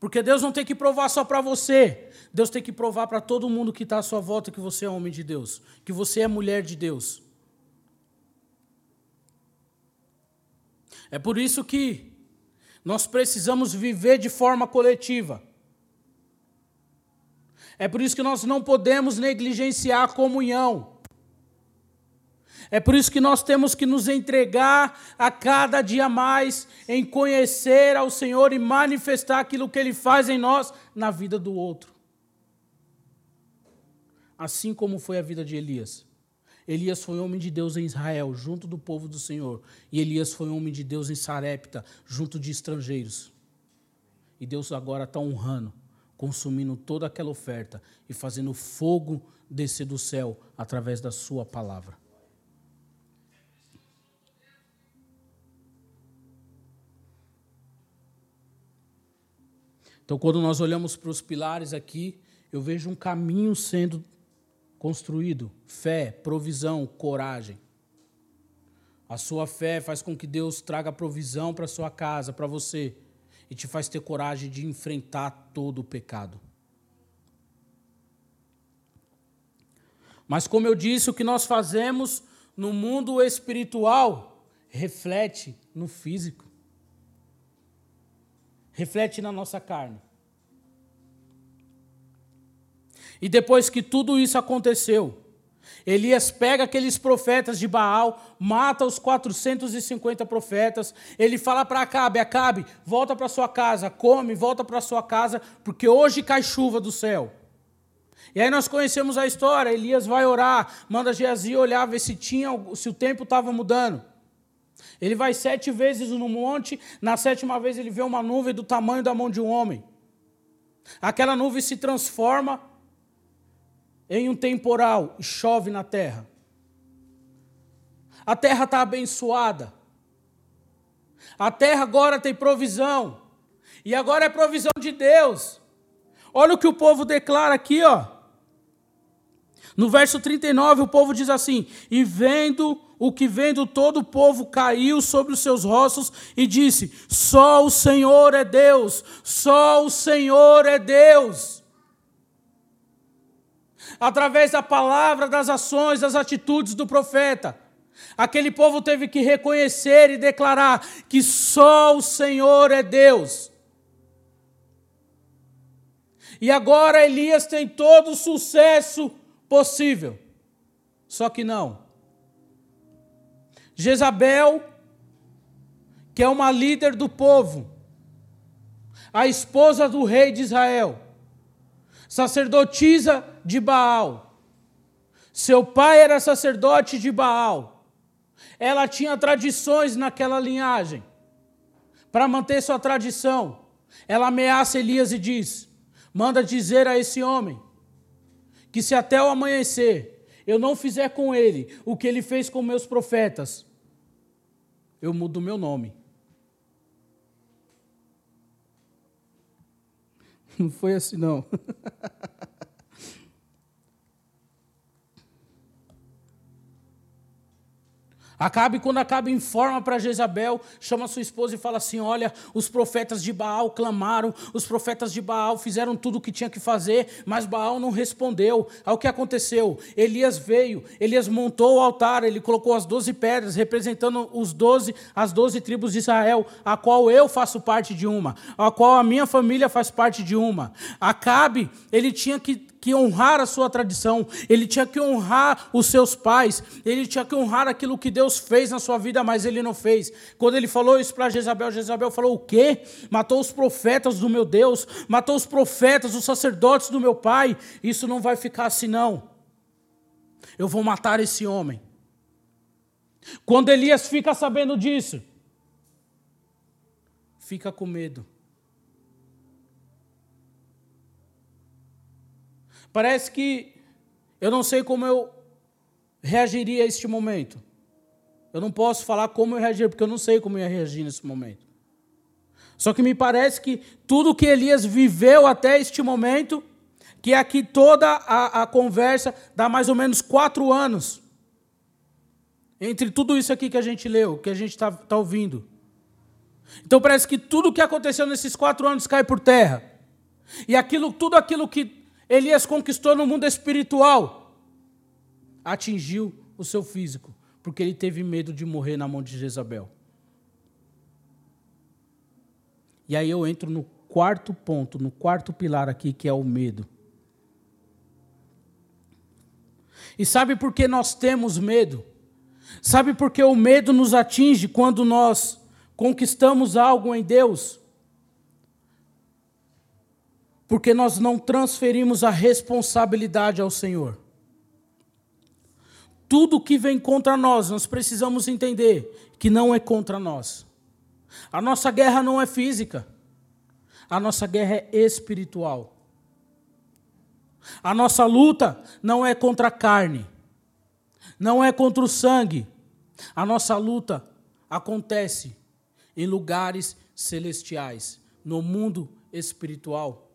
Porque Deus não tem que provar só para você. Deus tem que provar para todo mundo que está à sua volta que você é homem de Deus, que você é mulher de Deus. É por isso que nós precisamos viver de forma coletiva. É por isso que nós não podemos negligenciar a comunhão. É por isso que nós temos que nos entregar a cada dia mais em conhecer ao Senhor e manifestar aquilo que Ele faz em nós na vida do outro. Assim como foi a vida de Elias. Elias foi homem de Deus em Israel, junto do povo do Senhor. E Elias foi homem de Deus em Sarepta, junto de estrangeiros. E Deus agora está honrando, consumindo toda aquela oferta e fazendo fogo descer do céu através da Sua palavra. Então, quando nós olhamos para os pilares aqui, eu vejo um caminho sendo construído: fé, provisão, coragem. A sua fé faz com que Deus traga provisão para sua casa, para você, e te faz ter coragem de enfrentar todo o pecado. Mas, como eu disse, o que nós fazemos no mundo espiritual reflete no físico, reflete na nossa carne. E depois que tudo isso aconteceu, Elias pega aqueles profetas de Baal, mata os 450 profetas. Ele fala para Acabe: Acabe, volta para sua casa, come, volta para sua casa, porque hoje cai chuva do céu. E aí nós conhecemos a história. Elias vai orar, manda Geazi olhar, ver se, tinha, se o tempo estava mudando. Ele vai sete vezes no monte, na sétima vez ele vê uma nuvem do tamanho da mão de um homem. Aquela nuvem se transforma em um temporal e chove na terra. A terra está abençoada. A terra agora tem provisão. E agora é provisão de Deus. Olha o que o povo declara aqui, ó. No verso 39, o povo diz assim: E vendo o que vendo todo o povo caiu sobre os seus rostos e disse: Só o Senhor é Deus, só o Senhor é Deus através da palavra, das ações, das atitudes do profeta. Aquele povo teve que reconhecer e declarar que só o Senhor é Deus. E agora Elias tem todo o sucesso possível. Só que não. Jezabel, que é uma líder do povo, a esposa do rei de Israel, sacerdotisa de Baal. Seu pai era sacerdote de Baal. Ela tinha tradições naquela linhagem. Para manter sua tradição, ela ameaça Elias e diz: manda dizer a esse homem que se até o amanhecer eu não fizer com ele o que ele fez com meus profetas, eu mudo meu nome. (laughs) Não foi assim, não. (laughs) Acabe, quando Acabe informa para Jezabel, chama sua esposa e fala assim: Olha, os profetas de Baal clamaram, os profetas de Baal fizeram tudo o que tinha que fazer, mas Baal não respondeu. Ao que aconteceu? Elias veio, Elias montou o altar, ele colocou as doze pedras, representando os 12, as doze tribos de Israel, a qual eu faço parte de uma, a qual a minha família faz parte de uma. Acabe, ele tinha que que honrar a sua tradição, ele tinha que honrar os seus pais, ele tinha que honrar aquilo que Deus fez na sua vida, mas ele não fez. Quando ele falou isso para Jezabel, Jezabel falou: O quê? Matou os profetas do meu Deus, matou os profetas, os sacerdotes do meu pai. Isso não vai ficar assim, não. Eu vou matar esse homem. Quando Elias fica sabendo disso, fica com medo. Parece que eu não sei como eu reagiria a este momento. Eu não posso falar como eu reagiria, porque eu não sei como eu ia reagir nesse momento. Só que me parece que tudo que Elias viveu até este momento, que aqui toda a, a conversa dá mais ou menos quatro anos. Entre tudo isso aqui que a gente leu, que a gente está tá ouvindo. Então parece que tudo que aconteceu nesses quatro anos cai por terra. E aquilo, tudo aquilo que Elias conquistou no mundo espiritual, atingiu o seu físico, porque ele teve medo de morrer na mão de Jezabel. E aí eu entro no quarto ponto, no quarto pilar aqui, que é o medo. E sabe por que nós temos medo? Sabe por que o medo nos atinge quando nós conquistamos algo em Deus? Porque nós não transferimos a responsabilidade ao Senhor. Tudo que vem contra nós, nós precisamos entender que não é contra nós. A nossa guerra não é física, a nossa guerra é espiritual. A nossa luta não é contra a carne, não é contra o sangue. A nossa luta acontece em lugares celestiais, no mundo espiritual.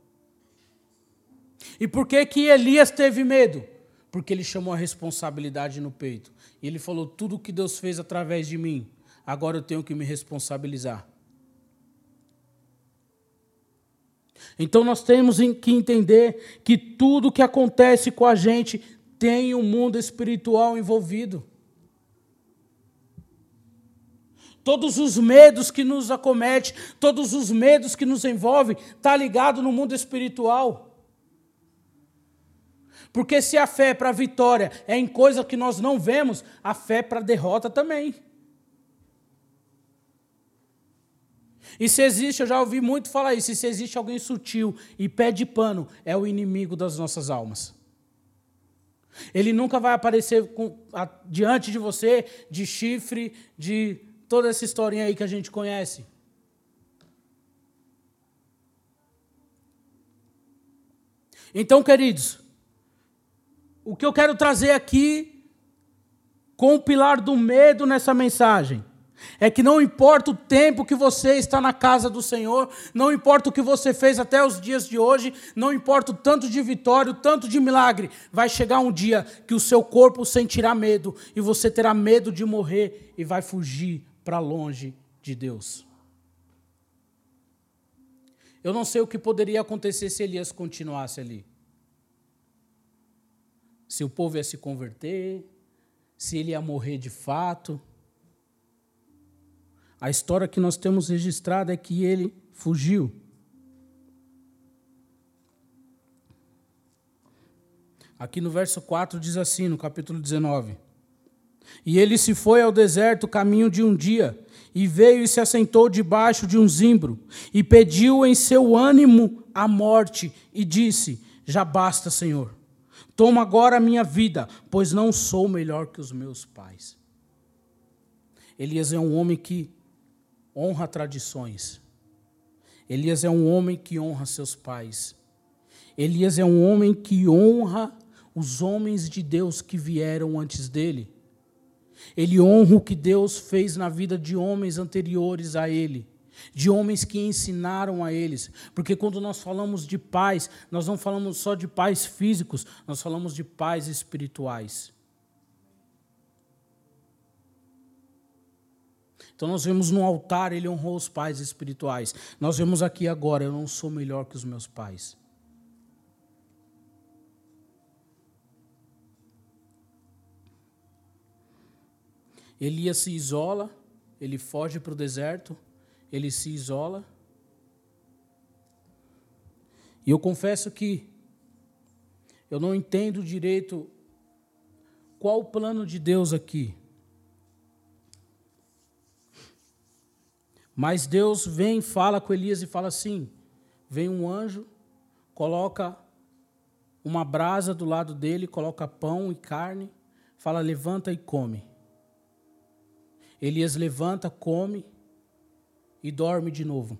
E por que que Elias teve medo? Porque ele chamou a responsabilidade no peito. E ele falou: tudo o que Deus fez através de mim, agora eu tenho que me responsabilizar. Então nós temos que entender que tudo que acontece com a gente tem um mundo espiritual envolvido. Todos os medos que nos acomete, todos os medos que nos envolvem, está ligado no mundo espiritual. Porque se a fé para a vitória é em coisa que nós não vemos, a fé para a derrota também. E se existe, eu já ouvi muito falar isso, se existe alguém sutil e pé de pano, é o inimigo das nossas almas. Ele nunca vai aparecer com, a, diante de você de chifre, de toda essa historinha aí que a gente conhece. Então, queridos, o que eu quero trazer aqui com o pilar do medo nessa mensagem é que não importa o tempo que você está na casa do Senhor, não importa o que você fez até os dias de hoje, não importa o tanto de vitória, o tanto de milagre, vai chegar um dia que o seu corpo sentirá medo e você terá medo de morrer e vai fugir para longe de Deus. Eu não sei o que poderia acontecer se Elias continuasse ali se o povo ia se converter, se ele ia morrer de fato. A história que nós temos registrada é que ele fugiu. Aqui no verso 4 diz assim, no capítulo 19: E ele se foi ao deserto caminho de um dia, e veio e se assentou debaixo de um zimbro, e pediu em seu ânimo a morte, e disse: Já basta, Senhor Toma agora a minha vida, pois não sou melhor que os meus pais. Elias é um homem que honra tradições. Elias é um homem que honra seus pais. Elias é um homem que honra os homens de Deus que vieram antes dele. Ele honra o que Deus fez na vida de homens anteriores a ele, de homens que ensinaram a eles. Porque quando nós falamos de pais, nós não falamos só de pais físicos, nós falamos de pais espirituais. Então nós vemos no altar, ele honrou os pais espirituais. Nós vemos aqui agora, eu não sou melhor que os meus pais. Elias se isola, ele foge para o deserto, ele se isola. E eu confesso que eu não entendo direito qual o plano de Deus aqui. Mas Deus vem, fala com Elias e fala assim: vem um anjo, coloca uma brasa do lado dele, coloca pão e carne, fala: levanta e come. Elias levanta, come e dorme de novo.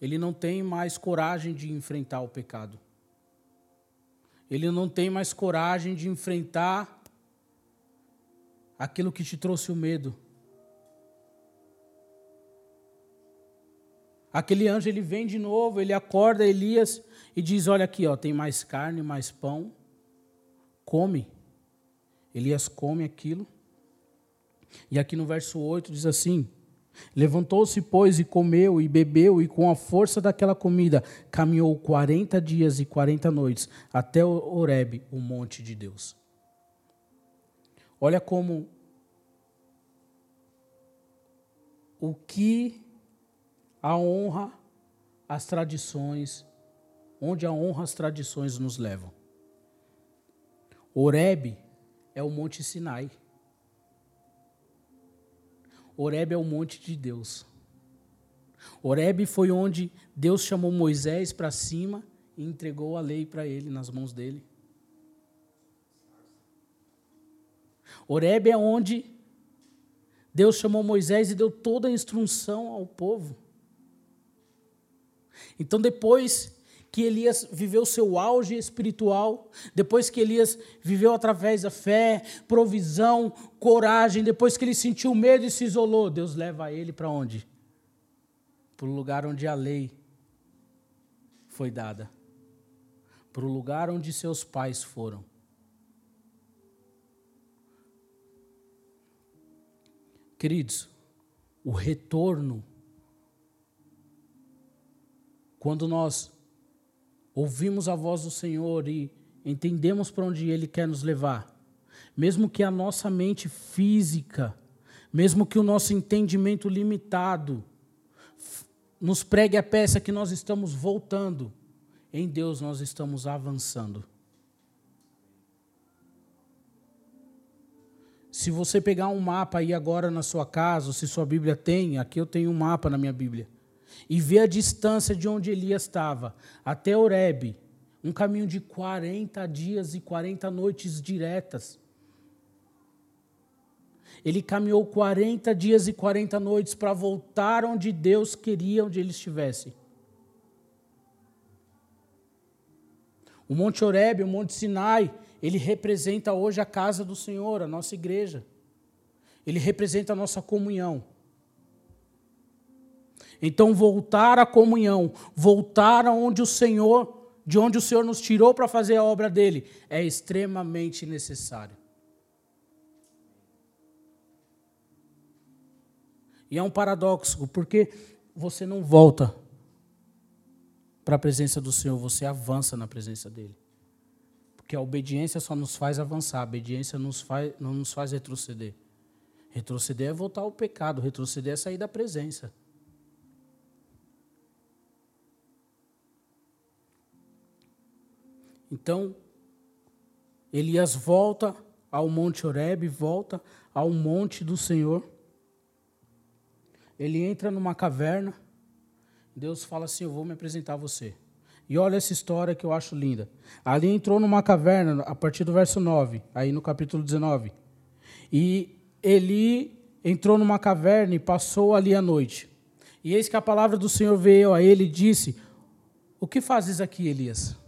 Ele não tem mais coragem de enfrentar o pecado. Ele não tem mais coragem de enfrentar aquilo que te trouxe o medo. Aquele anjo ele vem de novo, ele acorda Elias e diz: Olha aqui, ó, tem mais carne, mais pão, come. Elias come aquilo. E aqui no verso 8 diz assim: Levantou-se, pois, e comeu e bebeu, e com a força daquela comida caminhou quarenta dias e quarenta noites até Horebe, o monte de Deus. Olha como o que a honra, as tradições, onde a honra, as tradições nos levam. Horebe é o Monte Sinai. Horebe é o monte de Deus. Horebe foi onde Deus chamou Moisés para cima e entregou a lei para ele nas mãos dele. Horebe é onde Deus chamou Moisés e deu toda a instrução ao povo. Então, depois que Elias viveu seu auge espiritual, depois que Elias viveu através da fé, provisão, coragem, depois que ele sentiu medo e se isolou, Deus leva ele para onde? Para o lugar onde a lei foi dada, para o lugar onde seus pais foram. Queridos, o retorno, quando nós ouvimos a voz do Senhor e entendemos para onde Ele quer nos levar, mesmo que a nossa mente física, mesmo que o nosso entendimento limitado nos pregue a peça que nós estamos voltando, em Deus nós estamos avançando. Se você pegar um mapa aí agora na sua casa, se sua Bíblia tem, aqui eu tenho um mapa na minha Bíblia e vê a distância de onde Elias estava até Oreb, um caminho de 40 dias e 40 noites diretas. Ele caminhou 40 dias e 40 noites para voltar onde Deus queria onde ele estivesse. O Monte Oreb, o Monte Sinai, ele representa hoje a casa do Senhor, a nossa igreja. Ele representa a nossa comunhão. Então, voltar à comunhão, voltar aonde o Senhor, de onde o Senhor nos tirou para fazer a obra dele, é extremamente necessário. E é um paradoxo, porque você não volta para a presença do Senhor, você avança na presença dele. Porque a obediência só nos faz avançar, a obediência nos faz, não nos faz retroceder. Retroceder é voltar ao pecado, retroceder é sair da presença. Então, Elias volta ao Monte Horebe, volta ao monte do Senhor. Ele entra numa caverna. Deus fala assim: Eu vou me apresentar a você. E olha essa história que eu acho linda. Ali entrou numa caverna, a partir do verso 9, aí no capítulo 19. E Eli entrou numa caverna e passou ali a noite. E eis que a palavra do Senhor veio a ele e disse: O que fazes aqui, Elias?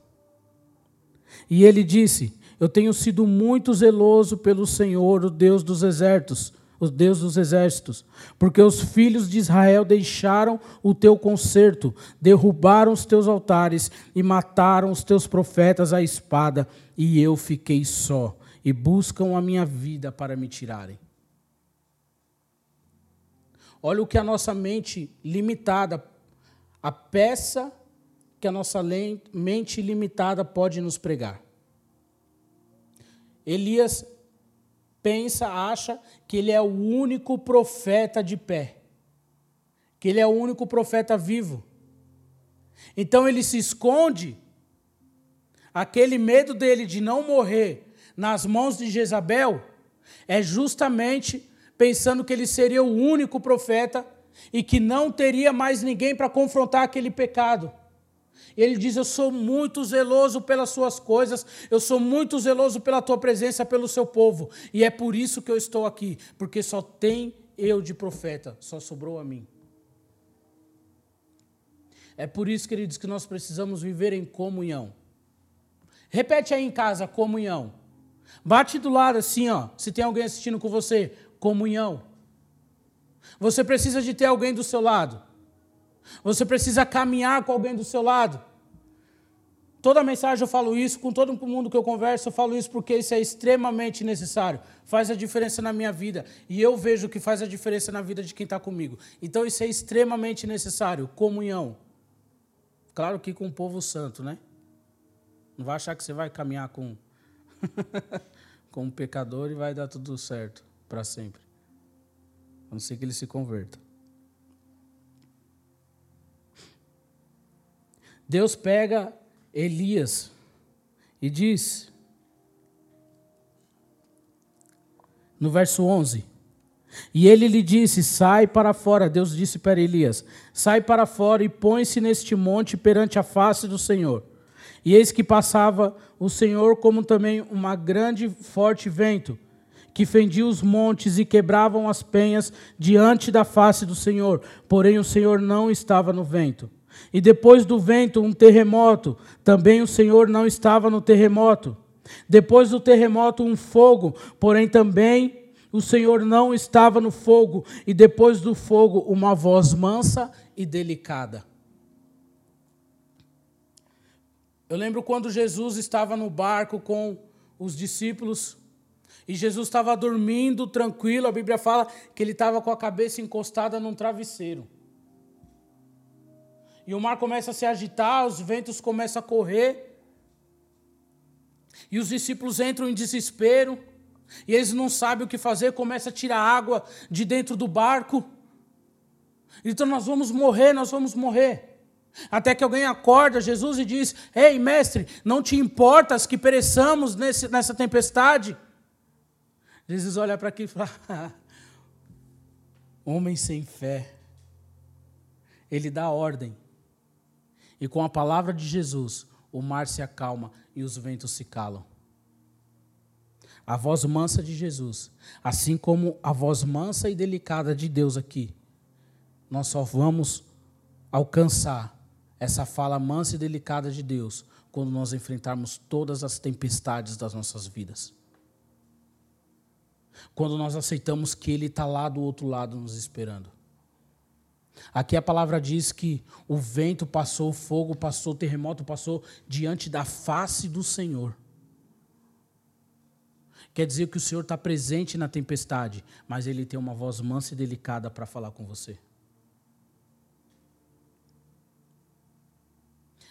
E ele disse: Eu tenho sido muito zeloso pelo Senhor, o Deus dos exércitos, o Deus dos exércitos, porque os filhos de Israel deixaram o teu concerto, derrubaram os teus altares e mataram os teus profetas à espada, e eu fiquei só, e buscam a minha vida para me tirarem. Olha o que a nossa mente limitada, a peça que a nossa mente limitada pode nos pregar. Elias pensa, acha que ele é o único profeta de pé, que ele é o único profeta vivo. Então ele se esconde, aquele medo dele de não morrer nas mãos de Jezabel, é justamente pensando que ele seria o único profeta e que não teria mais ninguém para confrontar aquele pecado. Ele diz: Eu sou muito zeloso pelas suas coisas, eu sou muito zeloso pela tua presença, pelo seu povo, e é por isso que eu estou aqui, porque só tem eu de profeta, só sobrou a mim. É por isso, queridos, que nós precisamos viver em comunhão. Repete aí em casa: comunhão. Bate do lado assim, ó, se tem alguém assistindo com você, comunhão. Você precisa de ter alguém do seu lado. Você precisa caminhar com alguém do seu lado. Toda mensagem eu falo isso, com todo mundo que eu converso, eu falo isso porque isso é extremamente necessário. Faz a diferença na minha vida. E eu vejo que faz a diferença na vida de quem está comigo. Então isso é extremamente necessário. Comunhão. Claro que com o povo santo, né? Não vai achar que você vai caminhar com, (laughs) com um pecador e vai dar tudo certo para sempre. A não ser que ele se converta. Deus pega Elias e diz, no verso 11: E ele lhe disse: Sai para fora. Deus disse para Elias: Sai para fora e põe-se neste monte perante a face do Senhor. E eis que passava o Senhor, como também uma grande forte vento, que fendia os montes e quebravam as penhas diante da face do Senhor. Porém, o Senhor não estava no vento. E depois do vento, um terremoto. Também o Senhor não estava no terremoto. Depois do terremoto, um fogo. Porém, também o Senhor não estava no fogo. E depois do fogo, uma voz mansa e delicada. Eu lembro quando Jesus estava no barco com os discípulos. E Jesus estava dormindo tranquilo. A Bíblia fala que ele estava com a cabeça encostada num travesseiro. E o mar começa a se agitar, os ventos começam a correr. E os discípulos entram em desespero. E eles não sabem o que fazer, começam a tirar água de dentro do barco. Então nós vamos morrer, nós vamos morrer. Até que alguém acorda Jesus e diz: Ei, mestre, não te importas que pereçamos nesse, nessa tempestade? Jesus olha para aqui e fala: (laughs) Homem sem fé. Ele dá ordem. E com a palavra de Jesus, o mar se acalma e os ventos se calam. A voz mansa de Jesus, assim como a voz mansa e delicada de Deus aqui, nós só vamos alcançar essa fala mansa e delicada de Deus quando nós enfrentarmos todas as tempestades das nossas vidas. Quando nós aceitamos que Ele está lá do outro lado nos esperando. Aqui a palavra diz que o vento passou, o fogo passou, o terremoto passou diante da face do Senhor. Quer dizer que o Senhor está presente na tempestade, mas Ele tem uma voz mansa e delicada para falar com você.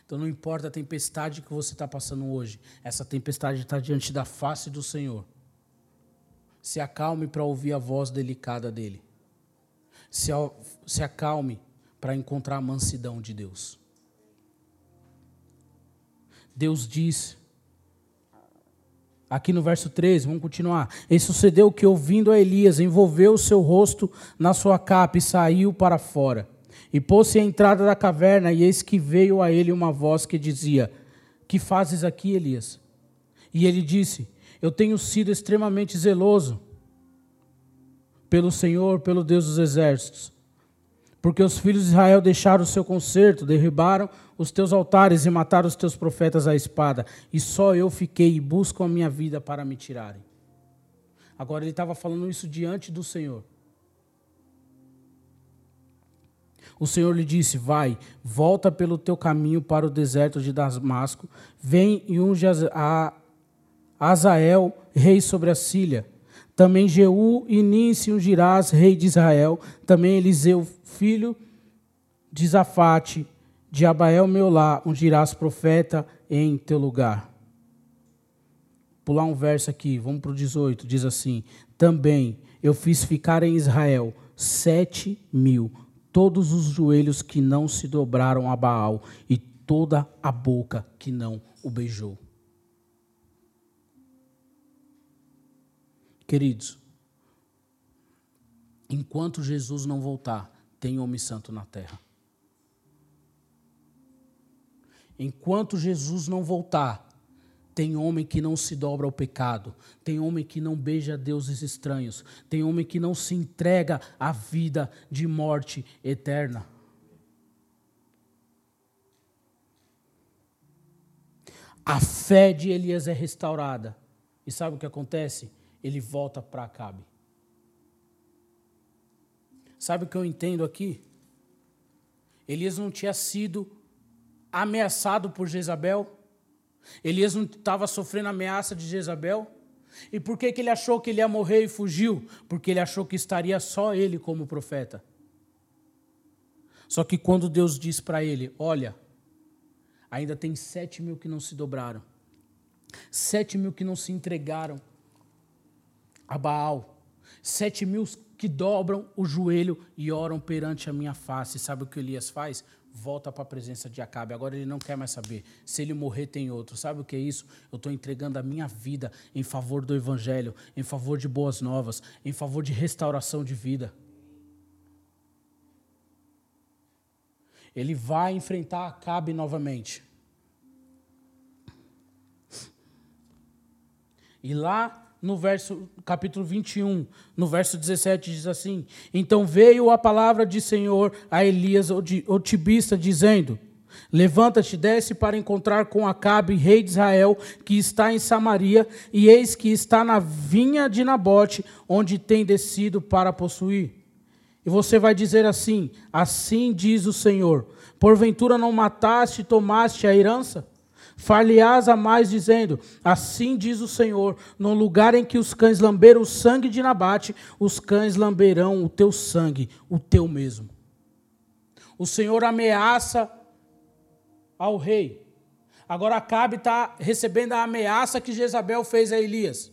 Então não importa a tempestade que você está passando hoje, essa tempestade está diante da face do Senhor. Se acalme para ouvir a voz delicada dele se, se acalme para encontrar a mansidão de Deus. Deus diz, aqui no verso 13, vamos continuar. E sucedeu que, ouvindo a Elias, envolveu o seu rosto na sua capa e saiu para fora. E pôs-se à entrada da caverna, e eis que veio a ele uma voz que dizia: Que fazes aqui, Elias? E ele disse: Eu tenho sido extremamente zeloso pelo Senhor, pelo Deus dos exércitos, Porque os filhos de Israel deixaram o seu conserto, derribaram os teus altares e mataram os teus profetas à espada, e só eu fiquei e busco a minha vida para me tirarem. Agora ele estava falando isso diante do Senhor. O Senhor lhe disse: Vai, volta pelo teu caminho para o deserto de Damasco, vem e unge a Azael, rei sobre a Síria. Também Jeú e Nin se ungirás, rei de Israel. Também Eliseu, filho de Zafate, de Abael Meolá, ungirás profeta em teu lugar. Pular um verso aqui, vamos para o 18, diz assim: Também eu fiz ficar em Israel sete mil todos os joelhos que não se dobraram a Baal e toda a boca que não o beijou. Queridos, enquanto Jesus não voltar, tem homem santo na terra. Enquanto Jesus não voltar, tem homem que não se dobra ao pecado, tem homem que não beija deuses estranhos, tem homem que não se entrega à vida de morte eterna. A fé de Elias é restaurada. E sabe o que acontece? Ele volta para Acabe. Sabe o que eu entendo aqui? Elias não tinha sido ameaçado por Jezabel. Elias não estava sofrendo ameaça de Jezabel? E por que, que ele achou que ele ia morrer e fugiu? Porque ele achou que estaria só ele como profeta. Só que quando Deus diz para ele: Olha, ainda tem sete mil que não se dobraram, sete mil que não se entregaram a Baal, sete mil que dobram o joelho e oram perante a minha face. Sabe o que Elias faz? volta para a presença de Acabe. Agora ele não quer mais saber. Se ele morrer, tem outro. Sabe o que é isso? Eu estou entregando a minha vida em favor do Evangelho, em favor de boas novas, em favor de restauração de vida. Ele vai enfrentar Acabe novamente. E lá no verso capítulo 21, no verso 17 diz assim: Então veio a palavra de Senhor a Elias, o tibista, dizendo: Levanta-te, desce para encontrar com Acabe, rei de Israel, que está em Samaria, e eis que está na vinha de Nabote, onde tem descido para possuir. E você vai dizer assim: Assim diz o Senhor: Porventura não mataste e tomaste a herança? Far-lhe-ás a mais, dizendo: Assim diz o Senhor: No lugar em que os cães lamberam o sangue de Nabate, os cães lamberão o teu sangue, o teu mesmo. O Senhor ameaça ao rei. Agora Acabe está recebendo a ameaça que Jezabel fez a Elias.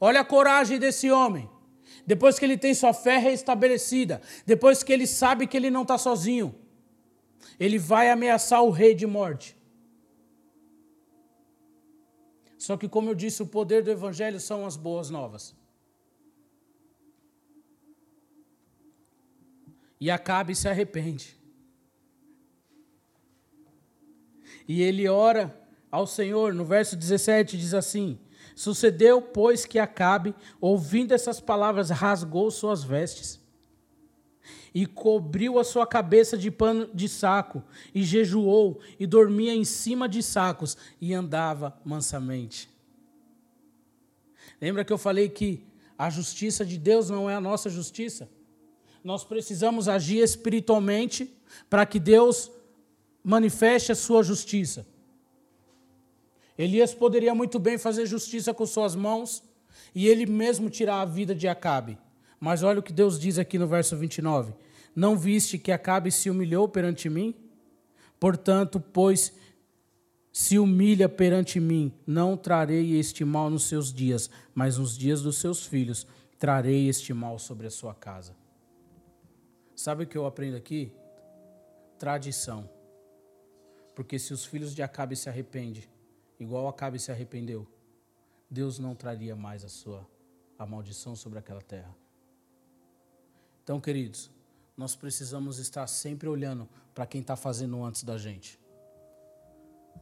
Olha a coragem desse homem. Depois que ele tem sua fé restabelecida, depois que ele sabe que ele não está sozinho, ele vai ameaçar o rei de morte. Só que, como eu disse, o poder do Evangelho são as boas novas. E Acabe se arrepende. E ele ora ao Senhor, no verso 17 diz assim: Sucedeu, pois, que Acabe, ouvindo essas palavras, rasgou suas vestes e cobriu a sua cabeça de pano de saco, e jejuou, e dormia em cima de sacos, e andava mansamente. Lembra que eu falei que a justiça de Deus não é a nossa justiça? Nós precisamos agir espiritualmente para que Deus manifeste a sua justiça. Elias poderia muito bem fazer justiça com suas mãos e ele mesmo tirar a vida de Acabe. Mas olha o que Deus diz aqui no verso 29. Não viste que Acabe se humilhou perante mim? Portanto, pois se humilha perante mim, não trarei este mal nos seus dias, mas nos dias dos seus filhos trarei este mal sobre a sua casa. Sabe o que eu aprendo aqui? Tradição. Porque se os filhos de Acabe se arrependem, igual Acabe se arrependeu, Deus não traria mais a sua a maldição sobre aquela terra. Então, queridos, nós precisamos estar sempre olhando para quem está fazendo antes da gente.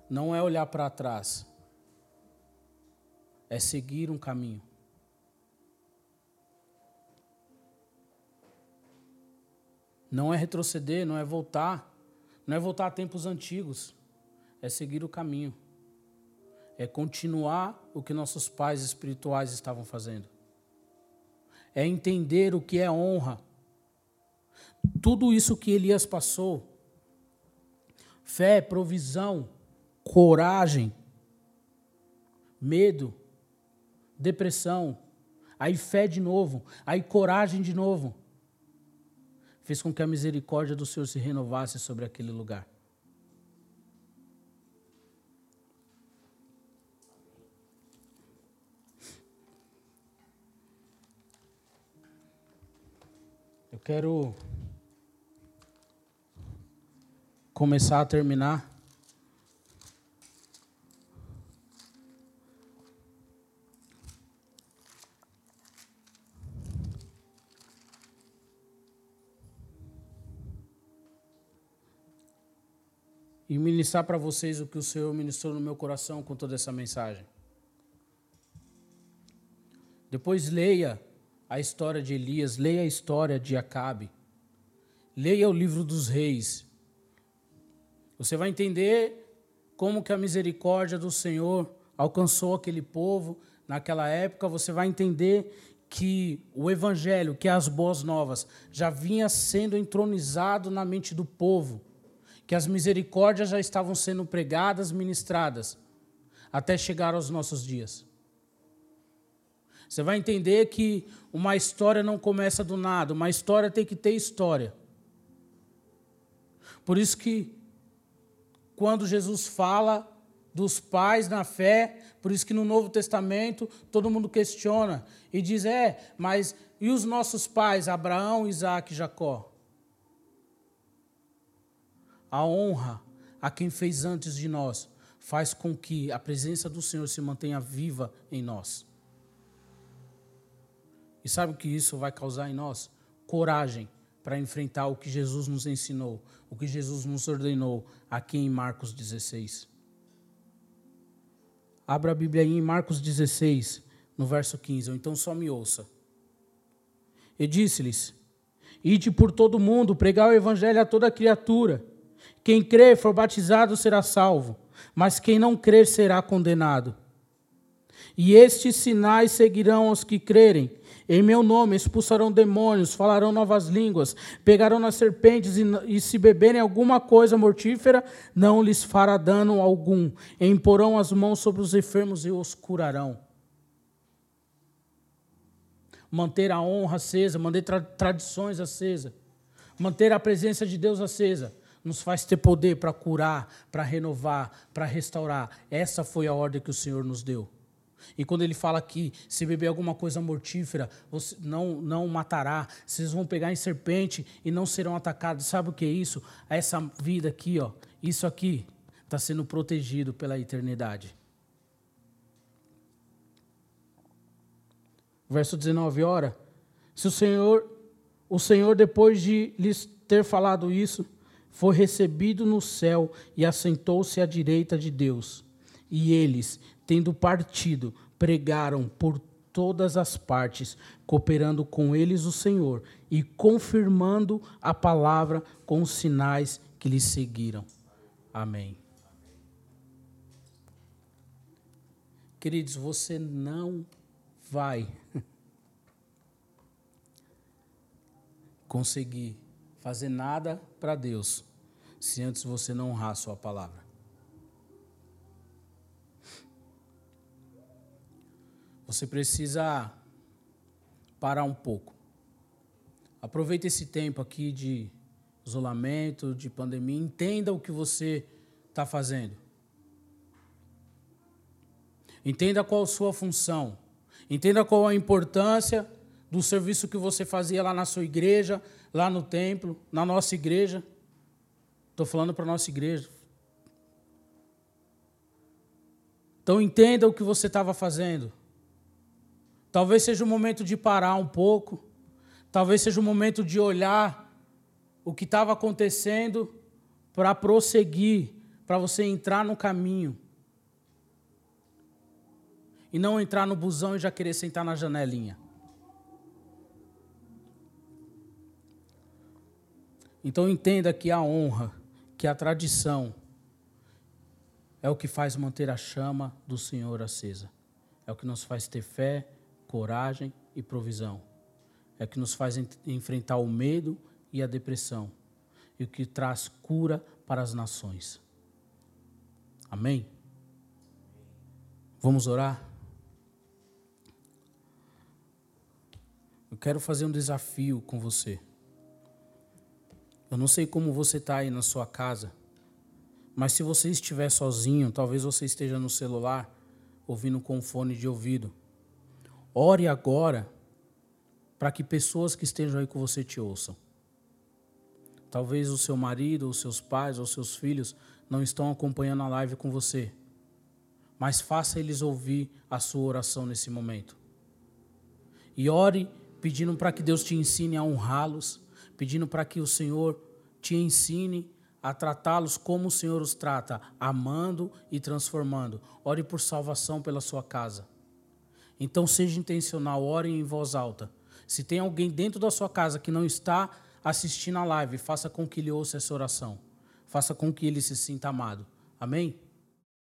Não é olhar para trás, é seguir um caminho. Não é retroceder, não é voltar, não é voltar a tempos antigos, é seguir o caminho, é continuar o que nossos pais espirituais estavam fazendo, é entender o que é honra. Tudo isso que Elias passou, fé, provisão, coragem, medo, depressão, aí fé de novo, aí coragem de novo, fez com que a misericórdia do Senhor se renovasse sobre aquele lugar. Eu quero começar a terminar e ministrar para vocês o que o Senhor ministrou no meu coração com toda essa mensagem. Depois leia a história de Elias, leia a história de Acabe, leia o livro dos reis. Você vai entender como que a misericórdia do Senhor alcançou aquele povo naquela época, você vai entender que o evangelho, que as boas novas, já vinha sendo entronizado na mente do povo que as misericórdias já estavam sendo pregadas, ministradas, até chegar aos nossos dias. Você vai entender que uma história não começa do nada, uma história tem que ter história. Por isso que quando Jesus fala dos pais na fé, por isso que no Novo Testamento todo mundo questiona e diz: "É, mas e os nossos pais, Abraão, Isaac e Jacó?" A honra a quem fez antes de nós faz com que a presença do Senhor se mantenha viva em nós. E sabe o que isso vai causar em nós? Coragem para enfrentar o que Jesus nos ensinou, o que Jesus nos ordenou aqui em Marcos 16. Abra a Bíblia aí em Marcos 16, no verso 15, ou então só me ouça. E disse-lhes: Ide por todo o mundo, pregar o evangelho a toda criatura. Quem crer for batizado será salvo, mas quem não crer será condenado. E estes sinais seguirão os que crerem. Em meu nome expulsarão demônios, falarão novas línguas, pegarão nas serpentes e, e, se beberem alguma coisa mortífera, não lhes fará dano algum. E imporão as mãos sobre os enfermos e os curarão. Manter a honra acesa, manter tra tradições acesa, manter a presença de Deus acesa nos faz ter poder para curar, para renovar, para restaurar. Essa foi a ordem que o Senhor nos deu. E quando ele fala que se beber alguma coisa mortífera, você não, não matará, vocês vão pegar em serpente e não serão atacados. Sabe o que é isso? Essa vida aqui, ó, isso aqui está sendo protegido pela eternidade. Verso 19, ora, se o Senhor, o Senhor depois de lhes ter falado isso, foi recebido no céu e assentou-se à direita de Deus. E eles, tendo partido, pregaram por todas as partes, cooperando com eles o Senhor e confirmando a palavra com os sinais que lhes seguiram. Amém. Queridos, você não vai conseguir fazer nada para Deus se antes você não honrar a sua palavra. Você precisa parar um pouco. Aproveite esse tempo aqui de isolamento, de pandemia, entenda o que você está fazendo. Entenda qual a sua função. Entenda qual a importância do serviço que você fazia lá na sua igreja, lá no templo, na nossa igreja. Estou falando para a nossa igreja. Então entenda o que você estava fazendo. Talvez seja o momento de parar um pouco. Talvez seja o momento de olhar o que estava acontecendo para prosseguir, para você entrar no caminho. E não entrar no busão e já querer sentar na janelinha. Então entenda que a honra, que a tradição é o que faz manter a chama do Senhor acesa. É o que nos faz ter fé, coragem e provisão. É que nos faz enfrentar o medo e a depressão. E o que traz cura para as nações. Amém? Vamos orar? Eu quero fazer um desafio com você. Eu não sei como você está aí na sua casa, mas se você estiver sozinho, talvez você esteja no celular, ouvindo com fone de ouvido. Ore agora para que pessoas que estejam aí com você te ouçam. Talvez o seu marido, os seus pais ou seus filhos não estão acompanhando a live com você. Mas faça eles ouvir a sua oração nesse momento. E ore pedindo para que Deus te ensine a honrá-los, pedindo para que o Senhor te ensine a tratá-los como o Senhor os trata, amando e transformando. Ore por salvação pela sua casa. Então seja intencional, ore em voz alta. Se tem alguém dentro da sua casa que não está assistindo a live, faça com que ele ouça essa oração. Faça com que ele se sinta amado. Amém?